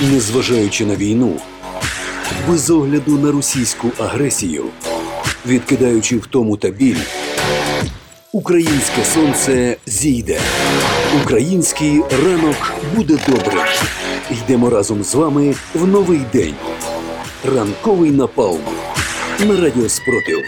Незважаючи на війну, без огляду на російську агресію, відкидаючи втому та біль, українське сонце зійде. Український ранок буде добрим. Йдемо разом з вами в новий день. Ранковий напалм на радіо Спротив.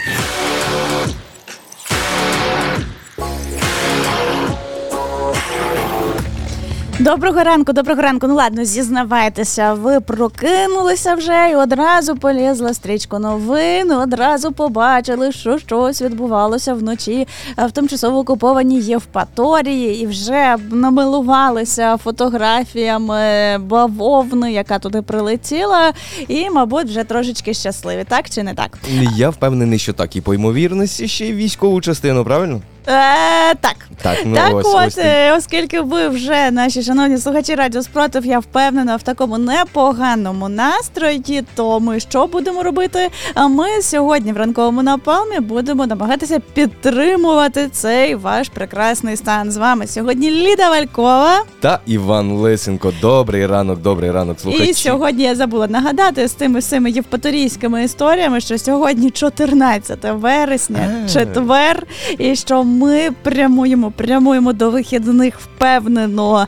Доброго ранку, доброго ранку. Ну ладно, зізнавайтеся, ви прокинулися вже і одразу полізла стрічку новин. Одразу побачили, що щось відбувалося вночі в тимчасово окупованій Євпаторії, і вже намилувалися фотографіями бавовни, яка туди прилетіла, і, мабуть, вже трошечки щасливі, так чи не так? Я впевнений, що так. І по ймовірності ще й військову частину, правильно? Е, Так, Так, ну так ось, от, ось ти. е, оскільки ви вже, наші шановні слухачі Радіо Спротив, я впевнена в такому непоганому настрої, то ми що будемо робити? А ми сьогодні в ранковому напалмі будемо намагатися підтримувати цей ваш прекрасний стан. З вами сьогодні Ліда Валькова. Та Іван Лисенко. Добрий ранок, добрий ранок, слухачі. І сьогодні я забула нагадати з тими всіми євпаторійськими історіями, що сьогодні 14 вересня, четвер, і що ми прямуємо, прямуємо до вихідних впевнено,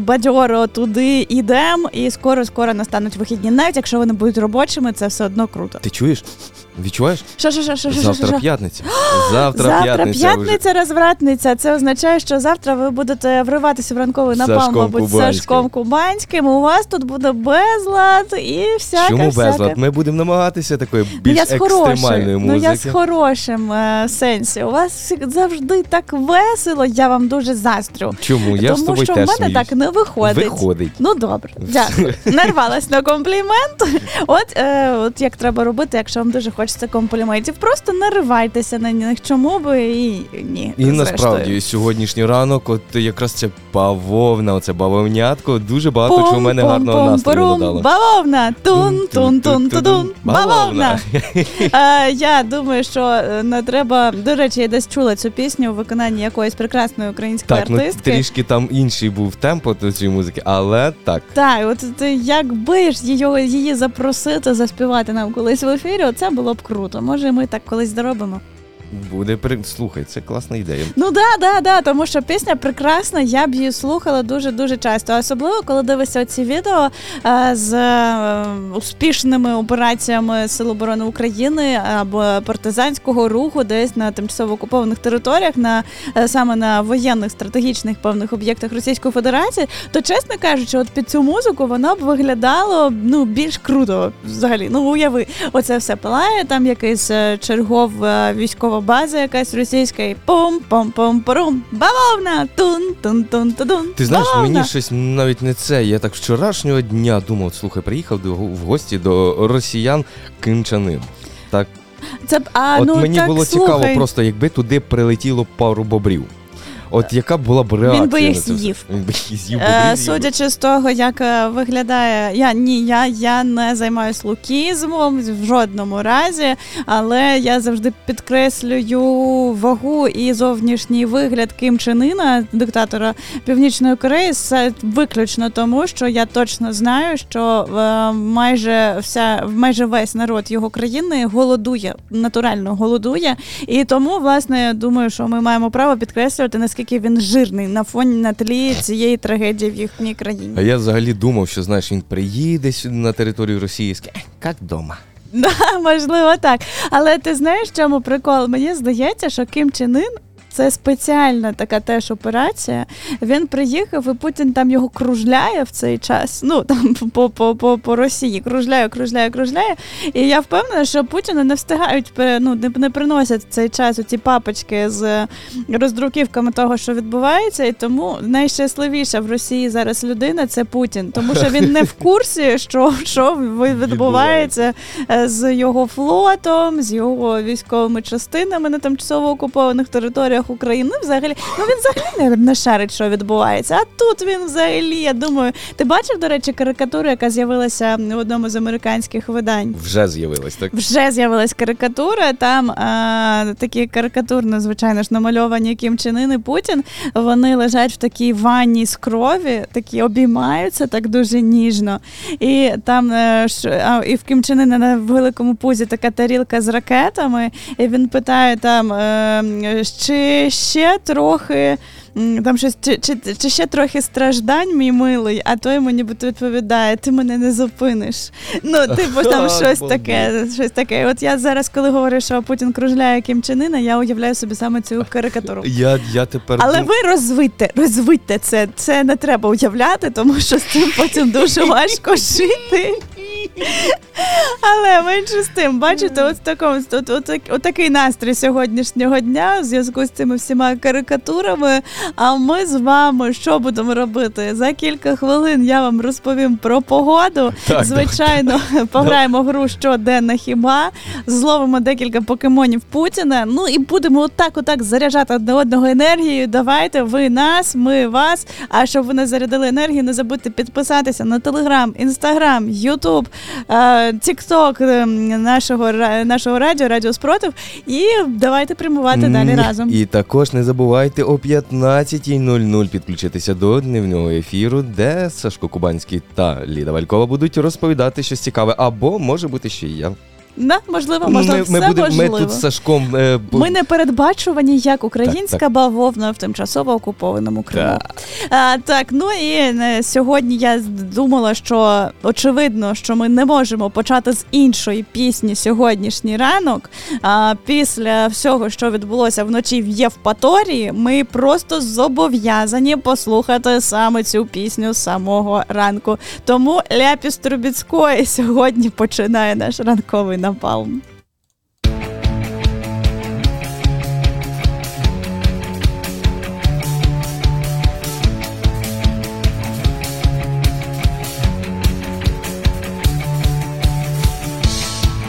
бадьоро туди йдемо, і скоро скоро настануть вихідні. Навіть якщо вони будуть робочими, це все одно круто. Ти чуєш? Відчуваєш? Що, що, що, що, що, що, Завтра що? п'ятниця. Завтра, Завтра п'ятниця. п'ятниця, розвратниця. Це означає, що завтра ви будете вриватися в ранковий напал, Сашком мабуть, з Кубанським. Сашком Кубанським. У вас тут буде безлад і всяке. Чому всяке. безлад? Ми будемо намагатися такої Ну, більш я з хорошим, ну я з музики. хорошим е, сенсі. У вас всі- завжди так весело, я вам дуже заздрю. Чому? Я Тому з тобою що в теж мене сміюсь. так не виходить. Виходить. Ну добре, дякую. Нарвалась на комплімент. От, е, от як треба робити, якщо вам дуже хочеться компліментів. Просто наривайтеся на них. Чому би і ні. І зрештою. насправді сьогоднішній ранок, от якраз ця бавовна, оце бавовнятко, дуже багато чого в мене гарного настрою додало. Бавовна, тун тун тун тун бавовна. Е, я думаю, що е, не треба. До речі, я десь чула цю пісню у виконанні якоїсь прекрасної української Так, ну артистки. трішки там інший був темпо до цієї музики, але так. Так, от якби ж її, її запросити, заспівати нам колись в ефірі, оце було б круто. Може, ми так колись зробимо. Буде при... Слухай, це класна ідея. Ну да, да, да, тому що пісня прекрасна, я б її слухала дуже дуже часто. Особливо коли дивишся ці відео е, з е, успішними операціями Сил оборони України або партизанського руху, десь на тимчасово окупованих територіях, на е, саме на воєнних стратегічних певних об'єктах Російської Федерації, то чесно кажучи, от під цю музику воно б виглядало ну більш круто взагалі. Ну уяви, оце все палає, там якийсь чергова військова база, якась російська, і пум пум пум порум бавовна, тун тун тун тун Ти знаєш, бавовна. мені щось навіть не це. Я так вчорашнього дня думав, слухай, приїхав до в гості до росіян кимчанин. Так, Це а, от ну, мені так, було слухай, цікаво, просто якби туди прилетіло пару бобрів. От яка була б реакція? би їх з'їв. Він би їх з'їв Е, судячи з того, як е, виглядає, я ні, я, я не займаюсь лукізмом в жодному разі, але я завжди підкреслюю вагу і зовнішній вигляд Ким Чен Іна, диктатора Північної Кореї, це виключно тому, що я точно знаю, що е, майже вся майже весь народ його країни голодує, натурально голодує, і тому, власне, я думаю, що ми маємо право підкреслювати, наскільки він жирний на фоні на тлі цієї трагедії в їхній країні. А я взагалі думав, що знаєш, він приїде сюди на територію Росії і скаже, як вдома. Да, можливо, так. Але ти знаєш, в чому прикол? Мені здається, що Кім Чен Ін це спеціальна така теж операція. Він приїхав, і Путін там його кружляє в цей час. Ну там по, по, по, по Росії кружляє, кружляє, кружляє. І я впевнена, що Путіну не встигають ну, не, не приносять в цей час у ці папочки з роздруківками того, що відбувається. І тому найщасливіша в Росії зараз людина це Путін, тому що він не в курсі, що, що відбувається е, з його флотом, з його військовими частинами на тимчасово окупованих територіях умовах України взагалі. Ну він взагалі не, не шарить, що відбувається. А тут він взагалі, я думаю, ти бачив, до речі, карикатуру, яка з'явилася в одному з американських видань? Вже з'явилась, так? Вже з'явилась карикатура. Там а, такі карикатурно, звичайно ж, намальовані Кім Чен і Путін. Вони лежать в такій ванні з крові, такі обіймаються так дуже ніжно. І там е, а, і в Кім Чен на великому пузі така тарілка з ракетами. І він питає там, е, чи ще трохи. Там щось чи, чи, чи ще трохи страждань, мій милий, а той нібито відповідає: ти мене не зупиниш. Ну, типу, там щось таке, щось таке. От я зараз, коли говорю, що Путін кружляє Кім Чен Ына, я уявляю собі саме цю карикатуру. Я, я тепер Але ви розвидьте, розвидьте це. Це не треба уявляти, тому що з цим потім дуже важко жити. Але менше з тим, бачите, от такому от, от, от такий настрій сьогоднішнього дня в зв'язку з цими всіма карикатурами. А ми з вами що будемо робити? За кілька хвилин я вам розповім про погоду. Так, Звичайно, пограємо в гру щоденна хіба, зловимо декілька покемонів Путіна. Ну і будемо отак, отак заряджати одне одного енергією. Давайте ви нас, ми вас. А щоб ви не зарядили енергію, не забудьте підписатися на Телеграм, Інстаграм, Ютуб, Тікток нашого ра- нашого радіо, Радіо Спротив. І давайте прямувати далі разом. І також не забувайте о 15.00 підключитися до дневного ефіру, де Сашко Кубанський та Ліда Валькова будуть розповідати щось цікаве, або може бути ще й я. Да, можливо, можливо, ми, все будем- можливо. ми тут з Сашком. Е, бу- Ми не передбачувані як українська Так, бавовна в тимчасово окупованому Криму. А, так, ну і е, сьогодні я думала, що очевидно, що ми не можемо почати з іншої пісні сьогоднішній ранок. А після всього, що відбулося вночі в Євпаторії, ми просто зобов'язані послухати саме цю пісню з самого ранку. Тому Ляпіс Трубіцької сьогодні починає наш ранковий напалм.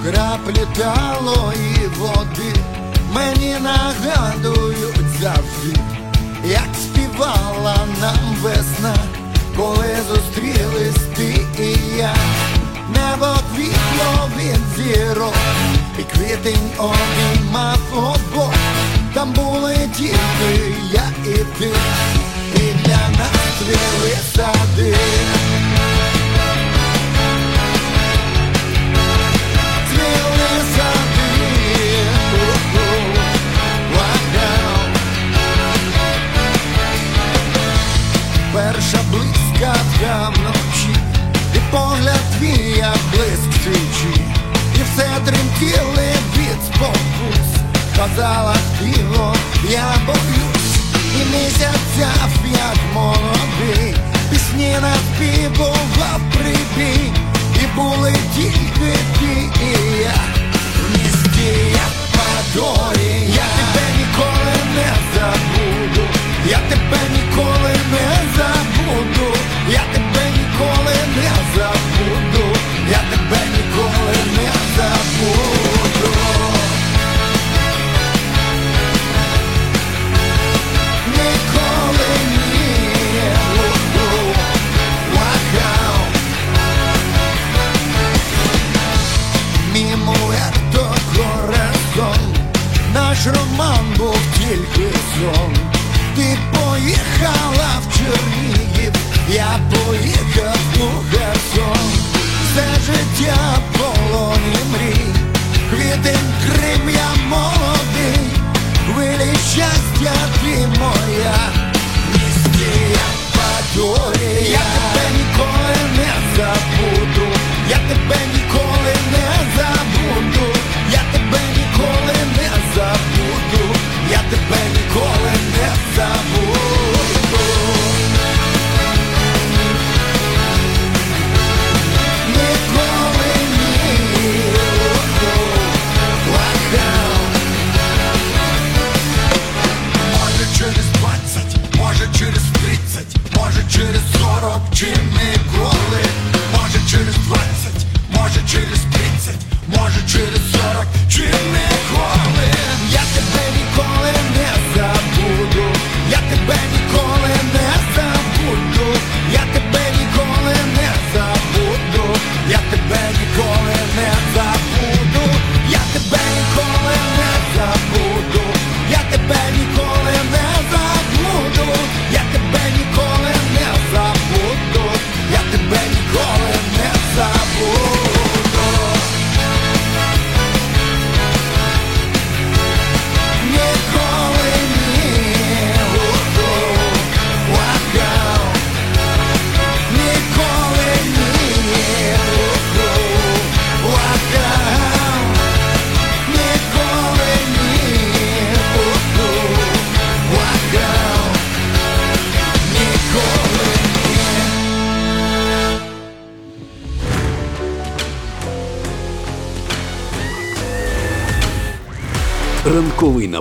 Краплі талої води мені нагадують зірок, і квітень обіймав обох, там були тільки я і ти, і для нас цвіли сади. Перша блискавка вночі, і погляд твій, як блиск свічі, все тремтіли від спокус, казала тіло, я боюсь, і місяця як молодий, пісні наспівував прибій, і були тільки ти і я, в місті. Я тебе роман був тільки сон. Ти поїхала в Чернігів, я поїхав у Херсон. Все життя полоні мрій, квітень Крим, я молодий, хвилі щастя ти моя, місті Євпаторія. Я тебе ніколи не забуду, я тебе ніколи Treat us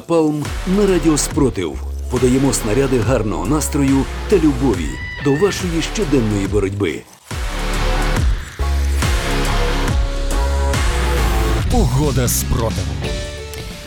напалм на радіо Спротив. Подаємо снаряди гарного настрою та любові до вашої щоденної боротьби. Угода спротиву.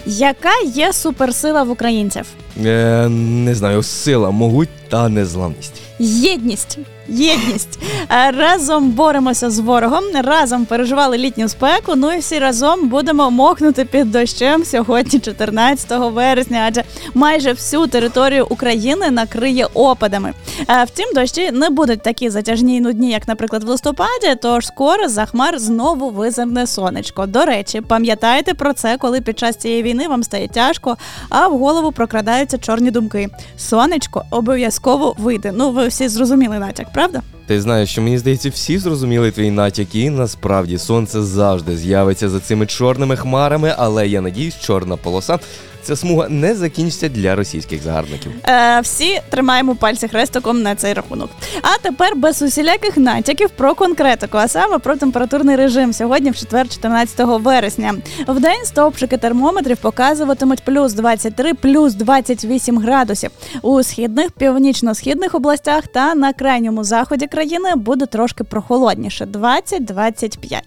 Яка є суперсила в українців? Е, не знаю, сила, могуть та незламність. Єдність. Єдність. Е, Разом боремося з ворогом, разом переживали літню спеку. Ну і всі разом будемо мокнути під дощем сьогодні, 14 вересня, адже майже всю територію України накриє опадами. Е, Втім, дощі не будуть такі затяжні і нудні, як, наприклад, в листопаді. Тож скоро за хмар знову визирне сонечко. До речі, пам'ятайте про це, коли під час цієї війни вам стає тяжко, а в голову прокрадаються чорні думки. Сонечко обов'язково вийде. Ну, ви всі зрозуміли натяк, правда? Ти знаєш, що мені здається, всі зрозуміли твій натяк, і насправді сонце завжди з'явиться за цими чорними хмарами, але я надіюсь, чорна полоса. Ця смуга не закінчиться для російських загарбників. Е, всі тримаємо пальці хрестиком на цей рахунок. А тепер без усіляких натяків про конкретику, а саме про температурний режим сьогодні в четвер, 14 вересня. В день стовпчики термометрів показуватимуть плюс 23, плюс 28 градусів. У східних, північно-східних областях та на крайньому заході країни буде трошки прохолодніше 20-25.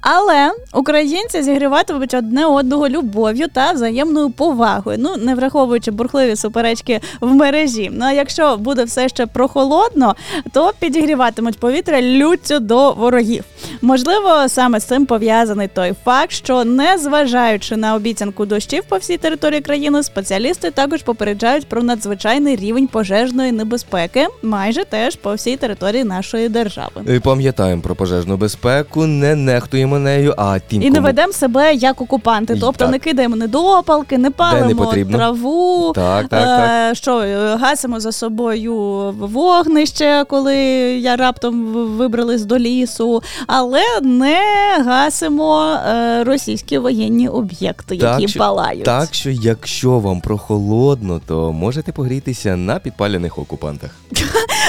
Але українці зігріватимуть одне одного любов'ю та взаємною повагою. Ну не враховуючи бурхливі суперечки в мережі. Ну а якщо буде все ще прохолодно, то підігріватимуть повітря люттю до ворогів. Можливо, саме з цим пов'язаний той факт, що незважаючи на обіцянку дощів по всій території країни, спеціалісти також попереджають про надзвичайний рівень пожежної небезпеки, майже теж по всій території нашої держави. І пам'ятаємо про пожежну безпеку, не нехтуємо нею, а тим, І не ведемо себе як окупанти, тобто так. не кидаємо недопалки, не палимо потрібно. траву, Так, так, е, так. що е, гасимо за собою вогнище, коли я раптом в- вибрались до лісу, але не гасимо е, російські воєнні об'єкти, які що, палають. Так що, якщо вам прохолодно, то можете погрітися на підпалених окупантах.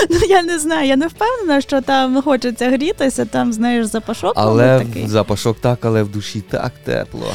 Ну я не знаю, я не впевнена, що там хочеться грітися, там знаєш запашок. Але такий. запашок так, але в душі так тепло.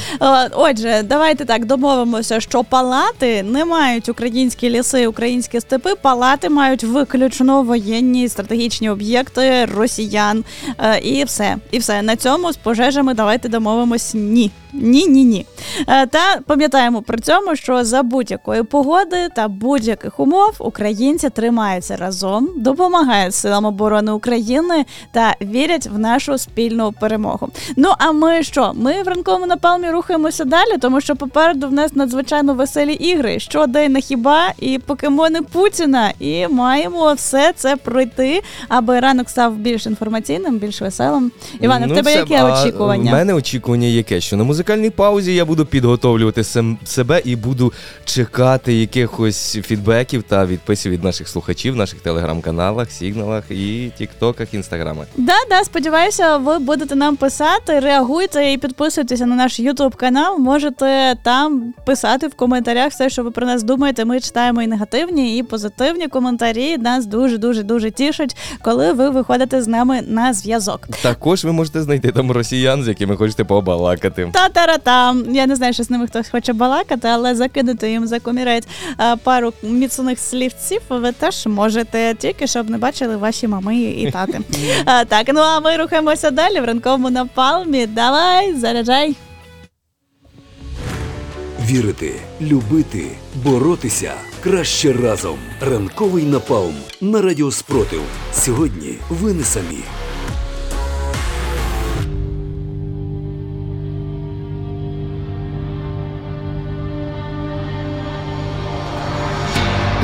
Отже, давайте так домовимося, що палати не мають українські ліси, українські степи. Палати мають виключно воєнні стратегічні об'єкти росіян. Е, І все. І все. На цьому з пожежами давайте домовимось ні. Ні, ні, ні. Е, Та пам'ятаємо при цьому, що за будь-якої погоди та будь-яких умов українці тримаються разом, допомагають силам оборони України та вірять в нашу спільну перемогу. Ну а ми що? Ми в ранковому напалмі рухаємося далі, тому що попереду в нас надзвичайно веселі ігри. Щодень на хіба і покемони Путіна. І маємо все це пройти, аби ранок став більш інформаційним, більш веселим. Іване, Ну, в тебе це- яке а, очікування? У мене очікування яке, що на музикальній паузі я буду підготовлювати сам себе і буду чекати якихось фідбеків та відписів від наших слухачів наших телеграм-каналах, сигналах і тіктоках, інстаграмах. Да, да, сподіваюся, ви будете нам писати, реагуйте і підписуйтеся на наш Ютуб канал. Можете там писати в коментарях все, що ви про нас думаєте. Ми читаємо і негативні, і позитивні коментарі. Нас дуже дуже дуже тішить, коли ви виходите з нами на зв'язок. Також ви можете знайти там росіян, з якими хочете побалакати. Та-та-ра-там. Я не знаю, що з ними хтось хоче балакати, але закинути їм за комірець е, пару міцних слівців ви теж можете, тільки щоб не бачили ваші мами і тати. Е, Так, ну а ми рухаємося далі в ранковому напалмі. Давай, заряджай. Вірити, любити, боротися краще разом. Ранковий напалм на Радіо Спротив. Сьогодні ви не самі.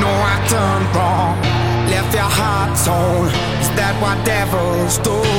No, I turned wrong. Left your heart torn. Is that what devils do?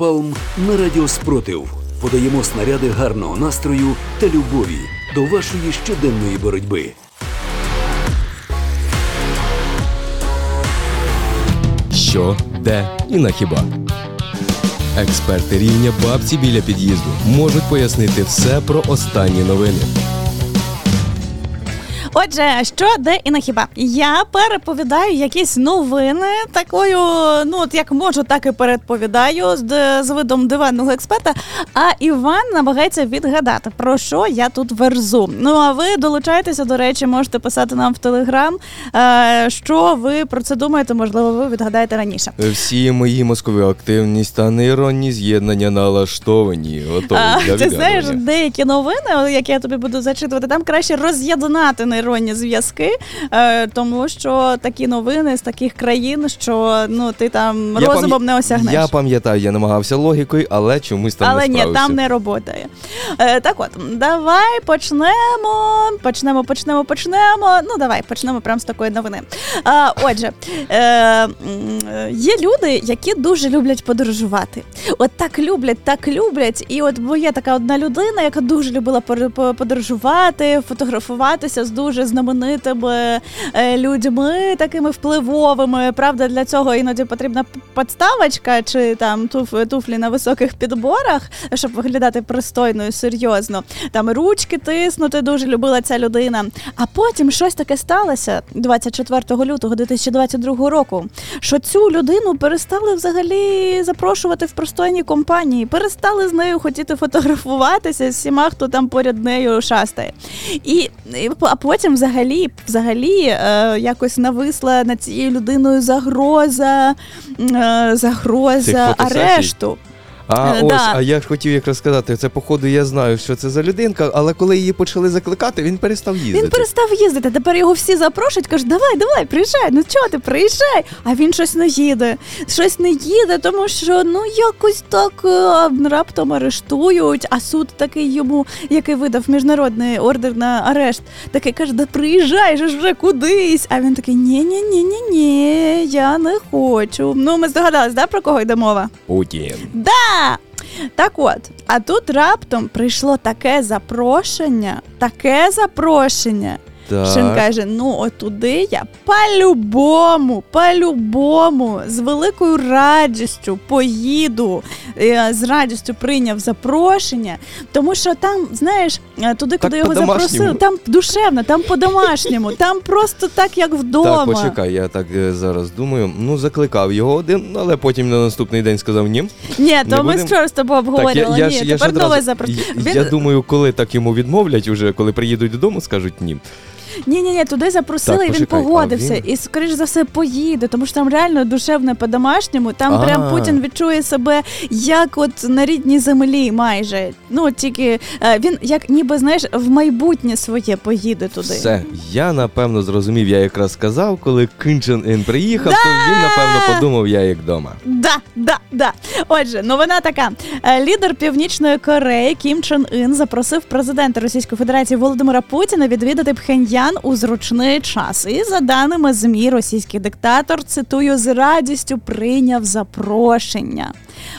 Напалм на радіо Спротив. Подаємо снаряди гарного настрою та любові до вашої щоденної боротьби. Що, де і на хіба. Експерти рівня бабці біля під'їзду можуть пояснити все про останні новини. Отже, що де і на хіба? Я переповідаю якісь новини такою, ну от як можу, так і переповідаю з, з видом диванного експерта. А Іван намагається відгадати, про що я тут верзу. Ну а ви долучайтеся, до речі, можете писати нам в телеграм, е, що ви про це думаєте, можливо, ви відгадаєте раніше. Всі мої мозкові активність та нейронні з'єднання налаштовані. Готові А, для ти знаєш, деякі новини, які я тобі буду зачитувати, там краще роз'єднати нейронні зв'язки, е, тому що такі новини з таких країн, що ну ти там Я розумом пам'я- не осягнеш. Я пам'ятаю, я намагався логікою, але чомусь там Але не ні, справився. там не роботає. Е, так от, давай почнемо. Почнемо, почнемо, почнемо. Ну, давай, почнемо прямо з такої новини. А, отже, е, є люди, які дуже люблять подорожувати. От так люблять, так люблять. І от бо є така одна людина, яка дуже любила подорожувати, фотографуватися з дуже знаменитими е, людьми, такими впливовими. Правда, для цього іноді потрібна подставочка чи там туф, туфлі на високих підборах, щоб виглядати пристойно і серйозно. Там ручки тиснути дуже любила ця людина. А потім щось таке сталося 24 лютого 2022 року. Що цю людину перестали взагалі запрошувати в простойні компанії, перестали з нею хотіти фотографуватися з всіма, хто там поряд нею шастає. І, і а потім взагалі, взагалі е, якось нависла над цією людиною загроза, е, загроза арешту. А Е, ось, да. а я ж хотів якраз сказати, це походу я знаю, що це за людинка, але коли її почали закликати, він перестав їздити. Він перестав їздити. Тепер його всі запрошують, кажуть, давай, давай, приїжджай. Ну чого ти приїжджай? А він щось не їде. Щось не їде, тому що ну якось так е, раптом арештують. А суд такий йому, який видав міжнародний ордер на арешт, такий каже: да приїжджай же ж вже кудись. А він такий: ні, ні, ні, ні, ні, я не хочу. Ну, ми здогадались, да, про кого йде мова? Путін. Да! Так от, а тут раптом прийшло таке запрошення, таке запрошення. Він Так. каже: ну от туди я по-любому, по-любому, з великою радістю поїду, е, з радістю прийняв запрошення, тому що там, знаєш, е, туди, Так куди його запросили, там душевно, там по-домашньому, там просто так, як вдома. Так, почекай, я так е, зараз думаю. Ну, закликав його один, але потім на наступний день сказав ні. Ні, то ми будем? вчора з тобою обговорювали. я, Ні, я, тепер одразу, запрошення. я, я думаю, коли так йому відмовлять, уже коли приїдуть додому, скажуть ні. Ні, ні, ні, туди запросили, Так, і він почекай, погодився. він- І скоріш за все поїде, тому що там реально душевне по-домашньому. Там А. прям Путін відчує себе як от на рідній землі, майже. Ну тільки е, він як ніби знаєш в майбутнє своє поїде туди. Все, я напевно зрозумів, я якраз сказав, коли Ким Ін приїхав, то він напевно подумав, я як вдома. Да, да, да. Отже, новина така: Е, лідер Північної Кореї Кім Чен Ін запросив президента Російської Федерації Володимира Путіна відвідати Пхеньян у зручний час. І за даними ЗМІ, російський диктатор цитую з радістю прийняв запрошення.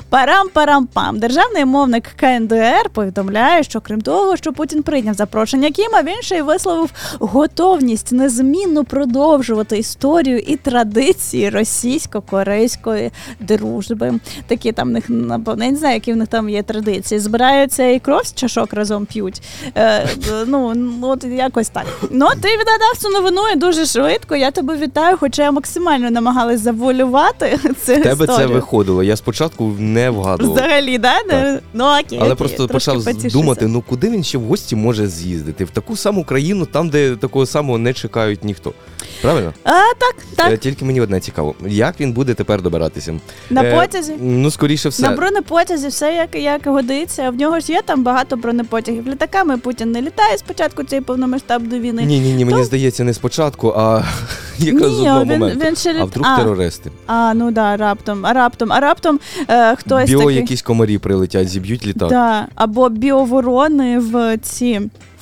Парам-парам-пам. Державний мовник КНДР повідомляє, що крім того, що Путін прийняв запрошення Кіма, він ще й висловив готовність незмінно продовжувати історію і традиції російсько-корейської дружби. Такі там них не знаю, які в них там є традиції. Збираються і кров з чашок разом п'ють. Е, ну, от якось так. Ну, ти відгадав цю новину і дуже швидко. Я тебе вітаю, хоча я максимально намагалась завуалювати цю В тебе це виходило. Я спочатку не вгадував. Взагалі, да? Так. Ну окей. Але окей, просто почав потішуся. думати, ну куди він ще в гості може з'їздити? В таку саму країну, там, де такого самого не чекають ніхто. Правильно? А, так, так. Е, Тільки мені одне цікаво, як він буде тепер добиратися? На Е, потязі. Ну, скоріше все. На бронепотязі все як, як годиться. В нього ж є там багато бронепотягів. Літаками Путін не літає спочатку цієї повномасштабної війни. Ні, ні, ні, мені здається, не спочатку, а якраз з Ні, одного він- моменту. він ще літ- А вдруг а. терористи? А, ну да, раптом, а раптом, а раптом е, хтось Біо такий. якісь комарі прилетять, зіб'ють літак Да, або біоворони в ці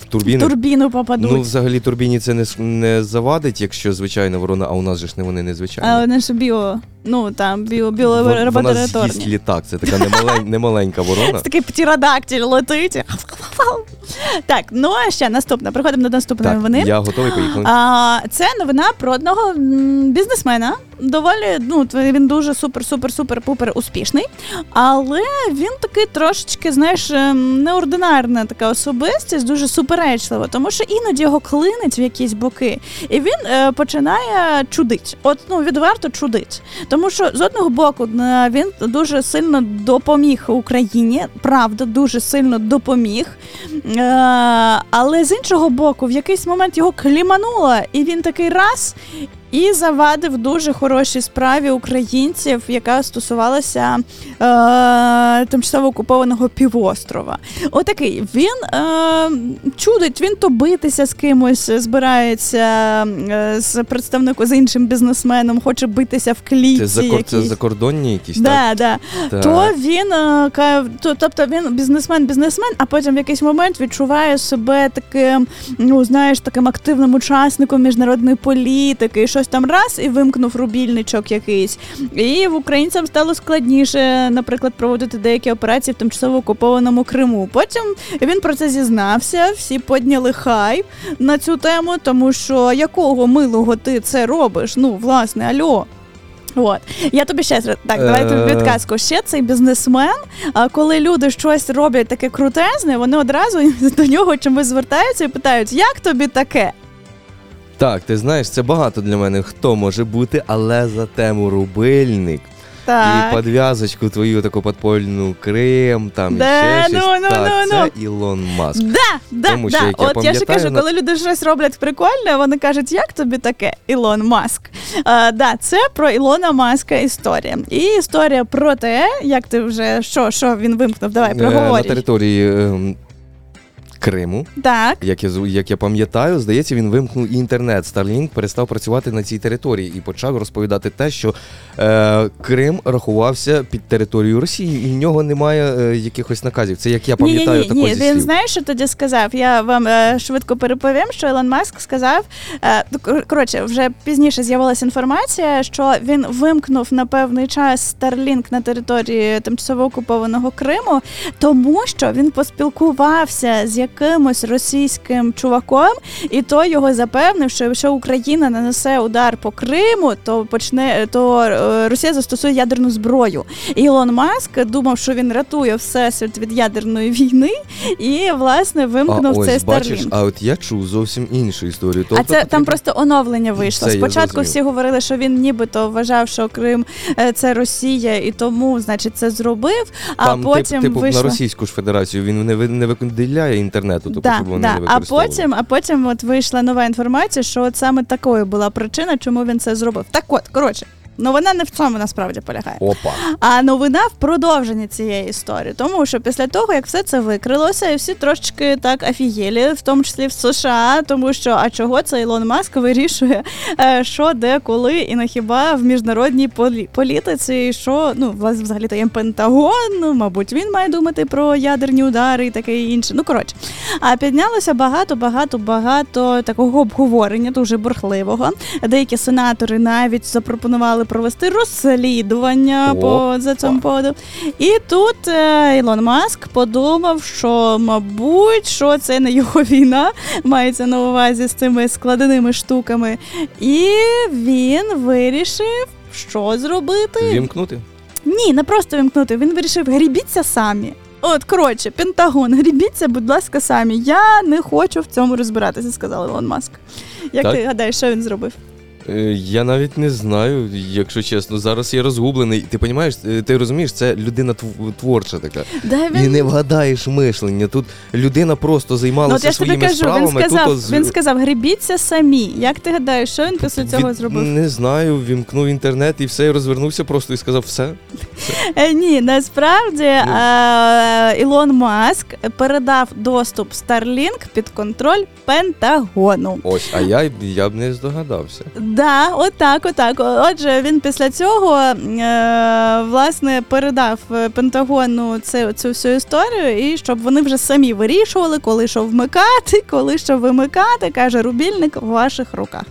турбіни. турбіну попадуть. Ну, взагалі, турбіні це не, не завадить, якщо звичайна ворона, а у нас же ж не вони не звичайні. а вони ж біо, ну там біо, Вон- Вона з'їсть літак, це така немалень, немаленька ворона. Це такий птеродактиль летить. Так, ну а ще наступне. Приходимо до наступної новини. я готовий поїхати. А, це новина про одного бізнесмена. Доволі, ну, він дуже супер, супер, супер, пупер успішний. Але він такий трошечки, знаєш, ем, неординарна така особистість, дуже суперечлива, тому що іноді його клинить в якісь боки, і він е, починає чудить. От ну відверто чудить. Тому що з одного боку е, він дуже сильно допоміг Україні, правда, дуже сильно допоміг. Е, але з іншого боку, в якийсь момент його клімануло, і він такий раз. І завадив дуже хорошій справі українців, яка стосувалася е, тимчасово окупованого півострова. Отакий він е, чудить, він то битися з кимось збирається е, з представником з іншим бізнесменом, хоче битися в клітці. Це, закор... це закордонні якісь, так? Да, да. Так. То він е, то, тобто він бізнесмен, бізнесмен, а потім в якийсь момент відчуває себе таким, ну знаєш, таким активним учасником міжнародної політики, щось щось там раз і вимкнув рубільничок якийсь. І в українцям стало складніше, наприклад, проводити деякі операції в тимчасово окупованому Криму. Потім він про це зізнався, всі підняли хайп на цю тему, тому що якого милого ти це робиш? Ну, власне, альо. От я тобі ще раз- так, давай тобі Е. підказку. Ще цей бізнесмен. А коли люди щось роблять таке крутезне, вони одразу до нього чомусь звертаються і питають, як тобі таке? Так, ти знаєш, це багато для мене хто може бути, але за тему рубильник Так. і подв'язочку твою таку подпольну Крим, там Да, і ще ну, щось. ну, так, ну, це Ілон Маск. Да, да, Тому да. що, як я От я ж кажу, на- коли люди щось роблять прикольне, вони кажуть, як тобі таке, Ілон Маск. А, да, це про Ілона Маска історія. І історія про те, як ти вже що, що він вимкнув, давай Е, На проговорюй. території ем, Криму, Так. як я, як я пам'ятаю, здається, він вимкнув і інтернет. Starlink перестав працювати на цій території і почав розповідати те, що е, Крим рахувався під територією Росії, і в нього немає е, якихось наказів. Це як я Ні, ні, пам'ятаю ні, ні. зі Він знає, що тоді сказав. Я вам е, швидко переповім, що Ілон Маск сказав. Е, коротше, вже пізніше з'явилася інформація, що він вимкнув на певний час Starlink на території тимчасово окупованого Криму, тому що він поспілкувався з якимось російським чуваком, і той його запевнив, що якщо Україна нанесе удар по Криму, то почне то е, Росія застосує ядерну зброю. І Ілон Маск думав, що він рятує всесвіт від ядерної війни, і власне А вимкнув цей ось бачиш, а от я чув зовсім іншу історію. А Тобто це там просто оновлення вийшло. Це Спочатку всі говорили, що він нібито вважав, що Крим е, це Росія, і тому, значить, це зробив. А там, тип- потім типу, вийшло... на Російську ж Федерацію він не, не виділяє інтернету, тобто, Да, щоб вони да. не А потім, а потім от вийшла нова інформація, що от саме такою була причина, чому він це зробив. Так от, коротше, новина не в цьому насправді полягає. Опа. А новина в продовженні цієї історії, тому що після того, як все це викрилося, і всі трошечки так афігєлі, в тому числі в США, тому що а чого це Ілон Маск вирішує, е, що, де, коли, і на хіба в міжнародній полі- політиці, і що ну взагалі то є Пентагон, ну мабуть, він має думати про ядерні удари і таке інше. Ну коротше, а піднялося багато, багато, багато такого обговорення, дуже бурхливого. Деякі сенатори навіть запропонували провести розслідування О, по за цьому поводу. І тут е, Ілон Маск подумав, що мабуть, що це не його війна, мається на увазі з цими складеними штуками. І він вирішив, що зробити. Вімкнути? Ні, не просто вимкнути. Він вирішив грібіться самі. От, коротше, Пентагон, грібіться, будь ласка, самі. Я не хочу в цьому розбиратися, сказав Ілон Маск. Як Так. ти гадаєш, що він зробив? Е, Я навіть не знаю, якщо чесно. Зараз я розгублений. Ти розумієш, ти розумієш, це людина тв- творча така. Да, І не вгадаєш мишлення. Тут людина просто Ну, займалася тобі своїми кажу, справами. він сказав, тут він сказав, грібіться самі. Як ти гадаєш, що він після цього від- зробив? Не знаю, вімкнув інтернет і все, і розвернувся просто і сказав все. Е, ні, насправді Ну. е, Ілон Маск передав доступ Starlink під контроль Пентагону. Ось, а я, я б не здогадався. Да, отак, отак. Отже, він після цього е, власне передав е, Пентагону цю, цю всю історію, і щоб вони вже самі вирішували, коли що вмикати, коли що вимикати. каже рубільник в ваших руках.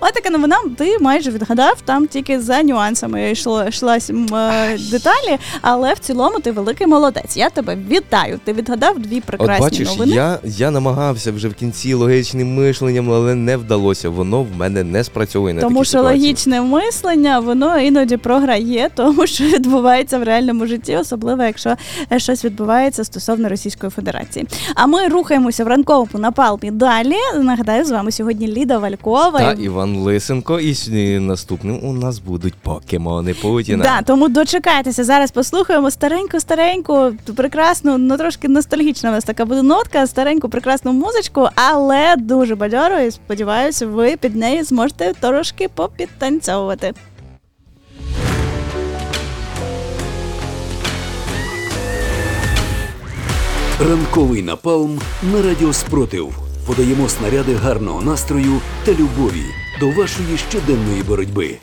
От така новина, ти майже відгадав, там тільки за нюансами йшло йшлась е, деталі, але в цілому ти великий молодець. Я тебе вітаю. Ти відгадав дві прекрасні От бачиш, новини. я, я намагався вже в кінці логічним мишленням, але не вдалося. Воно в мене не спрацьовує на Тому що ситуації. логічне мислення, воно іноді програє, тому що відбувається в реальному житті, особливо якщо е, щось відбувається стосовно Російської Федерації. А ми рухаємося в ранковому напалмі далі. Нагадаю, з вами сьогодні Ліда Валькова. Та Іван Лисенко, і наступним у нас будуть покемони Путіна. Да, тому дочекайтеся. Зараз послухаємо стареньку, стареньку, прекрасну, ну трошки ностальгічна у нас така буде нотка, стареньку, прекрасну музичку, але дуже бадьоро, і сподіваюся, ви під неї зможете трошки попідтанцьовувати. Ранковий напалм на радіо Спротив. Подаємо снаряди гарного настрою та любові до вашої щоденної боротьби.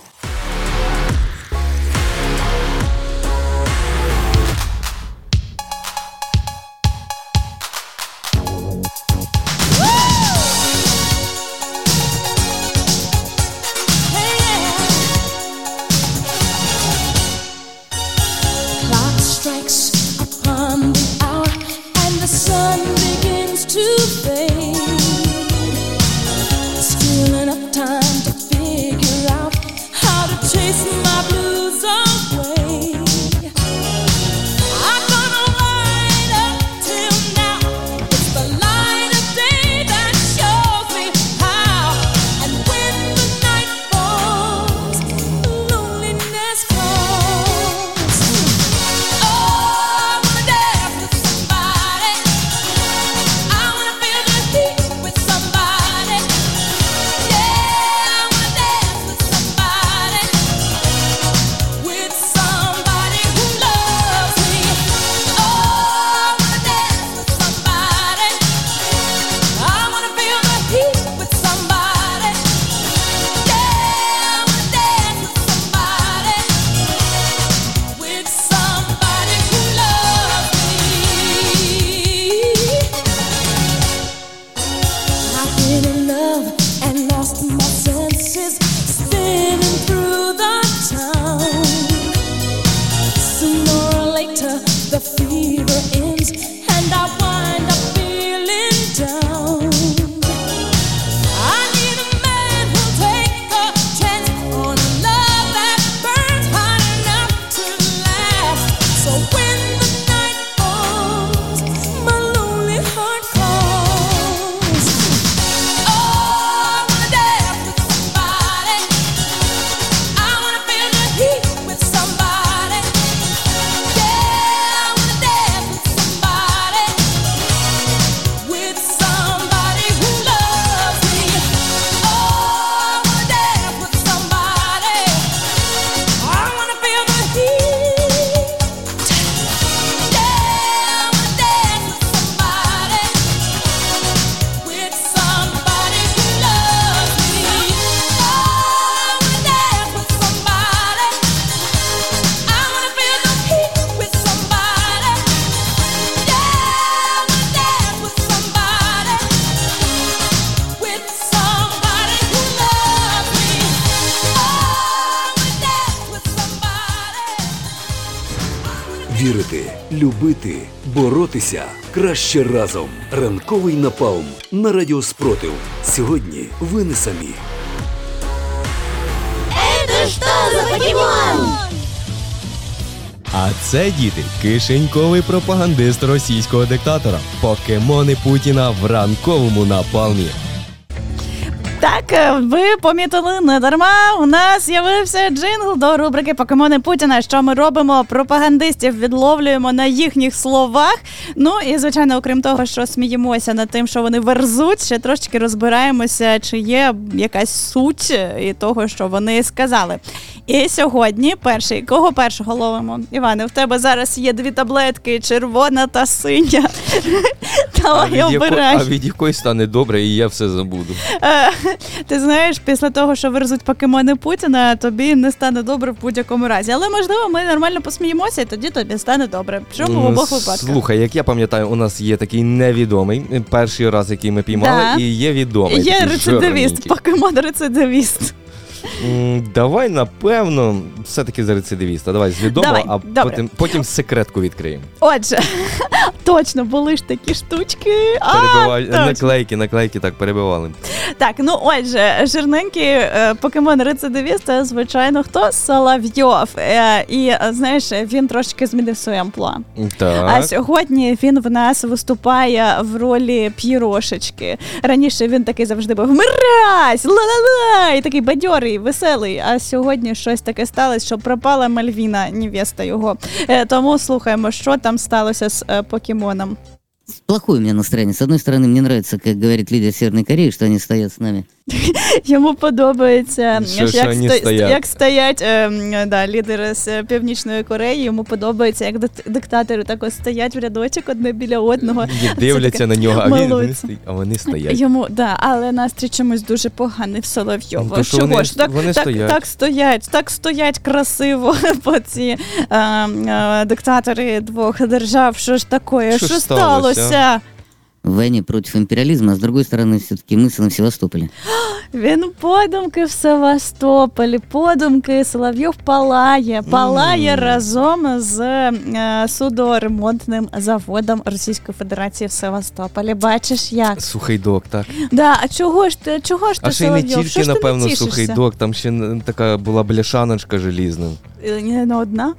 Любити, боротися краще разом. Ранковий напалм на радіо Спротив. Сьогодні ви не самі. А це діти, кишеньковий пропагандист російського диктатора. Покемони Путіна в ранковому напалмі. Так, е, ви помітили не дарма. У нас з'явився джингл до рубрики Покемони Путіна. Що ми робимо? Пропагандистів відловлюємо на їхніх словах. Ну і звичайно, окрім того, що сміємося над тим, що вони верзуть, ще трошки розбираємося, чи є якась суть і того, що вони сказали. І сьогодні перший, кого першого ловимо? Іване, в тебе зараз є дві таблетки: червона та синя. Давай обирай. а від якої стане добре, і я все забуду. Ти знаєш, після того, що верзуть покемони Путіна, тобі не стане добре в будь-якому разі. Але можливо, ми нормально посміємося, і тоді тобі стане добре. Чому в М, обох випадках? Слухай, як я пам'ятаю, у нас є такий невідомий перший раз, який ми піймали, Да. і є відомий. Є рецидивіст, покемон рецидивіст. Давай, напевно, все-таки за рецидивіста. Давай з відомого, Давай, а добре. потім, потім секретку відкриємо. Отже, точно були ж такі штучки. А, точно. наклейки, наклейки так перебивали. Так, ну отже, жирненький е, покемон рецидивіст, це, звичайно, хто Соловйов. Е, і е, знаєш, він трошки змінив своє амплуа. Так. А сьогодні він в нас виступає в ролі п'єрошечки. Раніше він такий завжди був мразь, ла-ла-ла, і такий бадьорий, веселий. А сьогодні щось таке сталося, що пропала Мальвіна, невеста його. Е, тому слухаємо, що там сталося з е, покемоном. Плохое у меня настроение. С одной стороны, мне нравится, как говорит лидер Северной Кореи, что они стоят с нами. Йому подобається, Що- що як, вони сто- стоять? як стоять е, да, лідери з Північної Кореї. Йому подобається, як диктатори так ось стоять в рядочок одне біля одного. І дивляться таке на нього, а, він, вони, стоять, а вони стоять. Йому да, але настрій чомусь дуже поганий в Соловйова. Ну, Чого вони- ж так, вони так, стоять. так стоять, так стоять красиво по ці е, е, диктатори двох держав. Що ж таке? Що Що, сталося? Сталося? В войне против империализма, а с другой стороны, все-таки мысль на Севастополе. Він подумки в Севастополі, подумки Соловйов палає, палає разом з е, судоремонтним заводом Російської Федерації в Севастополі. Бачиш як? Сухий док, так. Да, а чого ж ти? Чого ж ти А ще й не Соловйов? Що тільки, ж ти напевно, не сухий док, там ще н- така була бляшаночка желізна. І Не одна?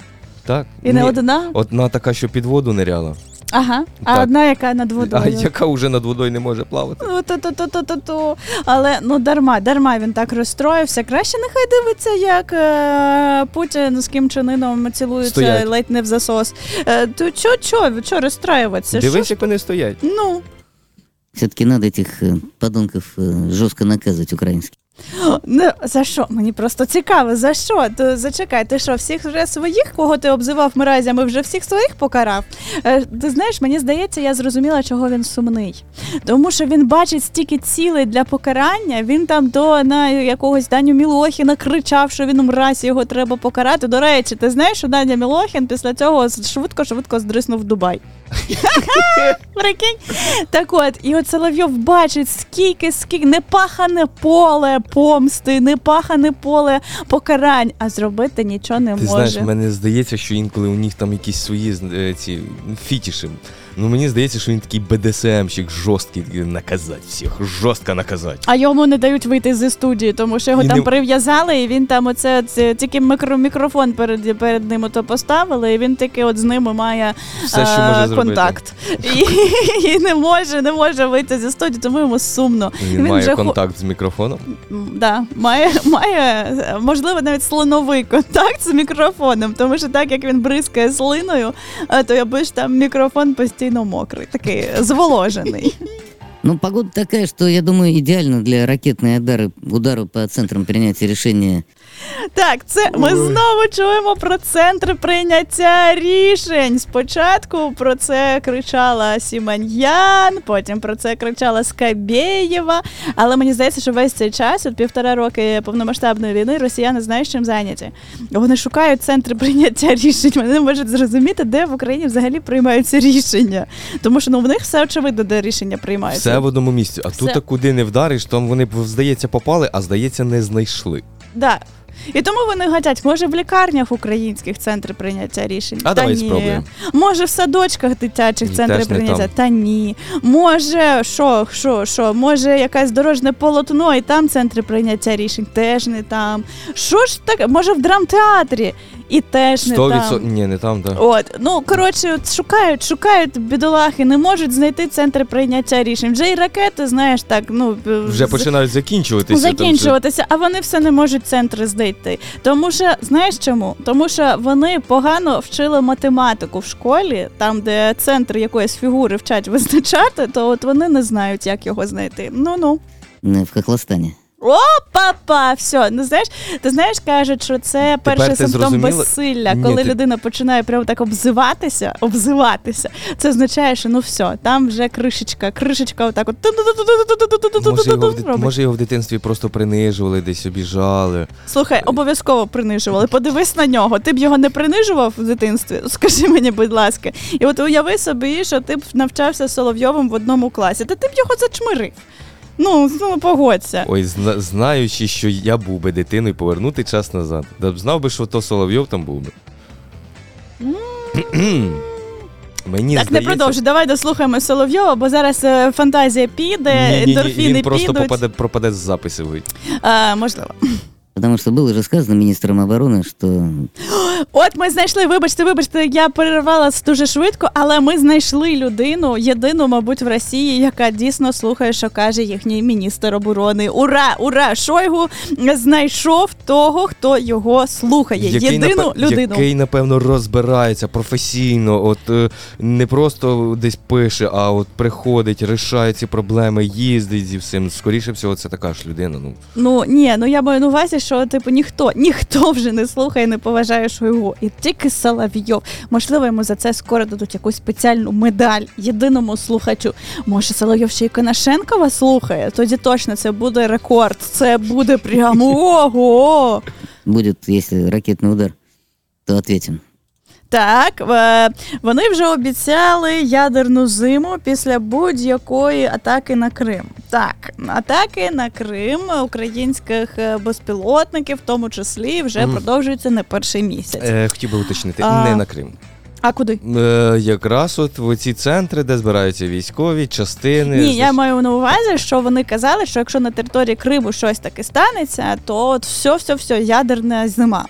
Так? І не Ні, одна? Одна така, що під воду ниряла, Ага. А Так. одна, яка над водою. а яка вже над водою не може плавати. Ну, ту-ту-ту-ту-ту-ту. Але ну дарма, дарма він так розстроївся. Краще нехай дивиться, як е, Путін з Кім Чен Іном цілується Стоять. ледь не в засос. Е, то чо, чо, чо розстраюватися? Що Дивись, ж- як вони стоять. Ну, Все-таки надо этих э, подонков э, жестко наказывать украинских. не, за що? Мені просто цікаво, за що? То зачекай, ти що, всіх вже своїх, кого ти обзивав мразями, вже всіх своїх покарав? Е, ти знаєш, мені здається, я зрозуміла, чого він сумний. Тому що він бачить стільки цілей для покарання. Він там до на якогось Даню Мілохіна кричав, що він мразь, його треба покарати. До речі, ти знаєш, що Даня Мілохін після цього швидко-швидко здриснув в Дубай. Прикинь? Так от, і от Соловйов бачить, скільки, скільки непахане поле, помсти, не пахане поле покарань, а зробити нічого не Ти може. знаєш, мені здається, що інколи у них там якісь свої е, ці фітіші. Ну мені здається, що він такий БДСМщик жорсткий, наказати всіх, жорстко наказати. А йому не дають вийти зі студії, тому що його І там не- прив'язали, і він там оце, це, тільки мікро, мікрофон перед, перед ним ото поставили, і він таки от з ними має Все, що е, може контакт. І, і не може, не може вийти зі студії, тому йому сумно. Він, має вже контакт з мікрофоном. Да, має, має, можливо, навіть слоновий контакт з мікрофоном, тому що так як він бризкає слиною, е, то я бачу, там мікрофон постійно мокрий, такий зволожений. Ну, погода такая, что, я думаю, идеально для ракетной удары, удару по центрам принятия решения. Так, це ми знову чуємо про центри прийняття рішень. Спочатку про це кричала Сіманьян, потім про це кричала Скабєєва. Але мені здається, що весь цей час, от півтора роки повномасштабної війни, росіяни знають, чим зайняті. Вони шукають центри прийняття рішень. Вони не можуть зрозуміти, де в Україні взагалі приймаються рішення. Тому що ну в них все очевидно, де рішення приймаються. Все в одному місці. А тут куди не вдариш, там вони, здається, попали, а здається, не знайшли. Да. І тому вони гадять, може в лікарнях українських центри прийняття рішень. А Та давай ні. спробуємо. Може в садочках дитячих центри теж не прийняття. там. Та ні. Може, що, що, що, може якесь дорожне полотно, і там центри прийняття рішень теж не там. Що ж таке? Може в драмтеатрі і теж не 100%. там. Ні, не там, так. От, ну коротше, от шукають, шукають бідолахи, не можуть знайти центри прийняття рішень. Вже і ракети, знаєш, так, ну Вже з- починають закінчуватися. там закінчуватися, а вони все не можуть центри знайти. Тому що знаєш чому? Тому що вони погано вчили математику в школі, там, де центр якоїсь фігури вчать визначати, то от вони не знають, як його знайти. Ну ну. э, В Хохлостане. О, папа, все. Ну знаєш, ти знаєш, кажуть, що це перший ти симптом зрозуміла? безсилля, Ні, коли ти- людина починає прямо так обзиватися, обзиватися. Це означає, що ну все, там вже кришечка, кришечка, отак от Може його, в, дит- робить. може його в дитинстві просто принижували, десь обіжали. Слухай, обов'язково принижували. Подивись на нього. Ти б його не принижував в дитинстві? Скажи мені, будь ласка. І от уяви собі, що ти б навчався Соловйовим в одному класі, та ти б його зачмирив. Ну, ну погодься. Ой, зна- знаючи, що я був би дитиною, повернути час назад. Да б знав би, що то Соловйов там був би. Мені так, не здається, продовжуй. Давай дослухаємо Соловйова, бо зараз е, фантазія піде, Ні-ні-ні, ендорфіни він просто підуть. попаде, пропаде з записів. Е, можливо. Потому что было же сказано министром обороны, что От ми знайшли, вибачте, вибачте, я перервала дуже швидко, але ми знайшли людину, єдину, мабуть, в Росії, яка дійсно слухає, що каже їхній міністр оборони. Ура! Ура! Шойгу знайшов того, хто його слухає. Єдину напе- людину. який, напевно, розбирається професійно, от е, не просто десь пише, а от приходить, рішає ці проблеми, їздить зі всім. Скоріше всього, це така ж людина. Ну, Ну ні, ну я маю на увазі, що типу ніхто, ніхто вже не слухає, не поважає Шойгу. І тільки Соловйов. Можливо, йому за це скоро дадуть якусь спеціальну медаль єдиному слухачу. Може, Соловйов ще й Конашенкова слухає? Тоді точно це буде рекорд. Це буде прямо ого. будет, якщо ракетний удар, то ответим. Так, е, вони вже обіцяли ядерну зиму після будь-якої атаки на Крим. Так, атаки на Крим українських е, безпілотників, в тому числі, вже mm. продовжуються не перший місяць. е, хотів би уточнити, А. не на Крим. А куди? Е, якраз от в ці центри, де збираються військові, частини. Ні, я маю на увазі, що вони казали, що якщо на території Криму щось таке станеться, то от все, все, все, ядерна зима.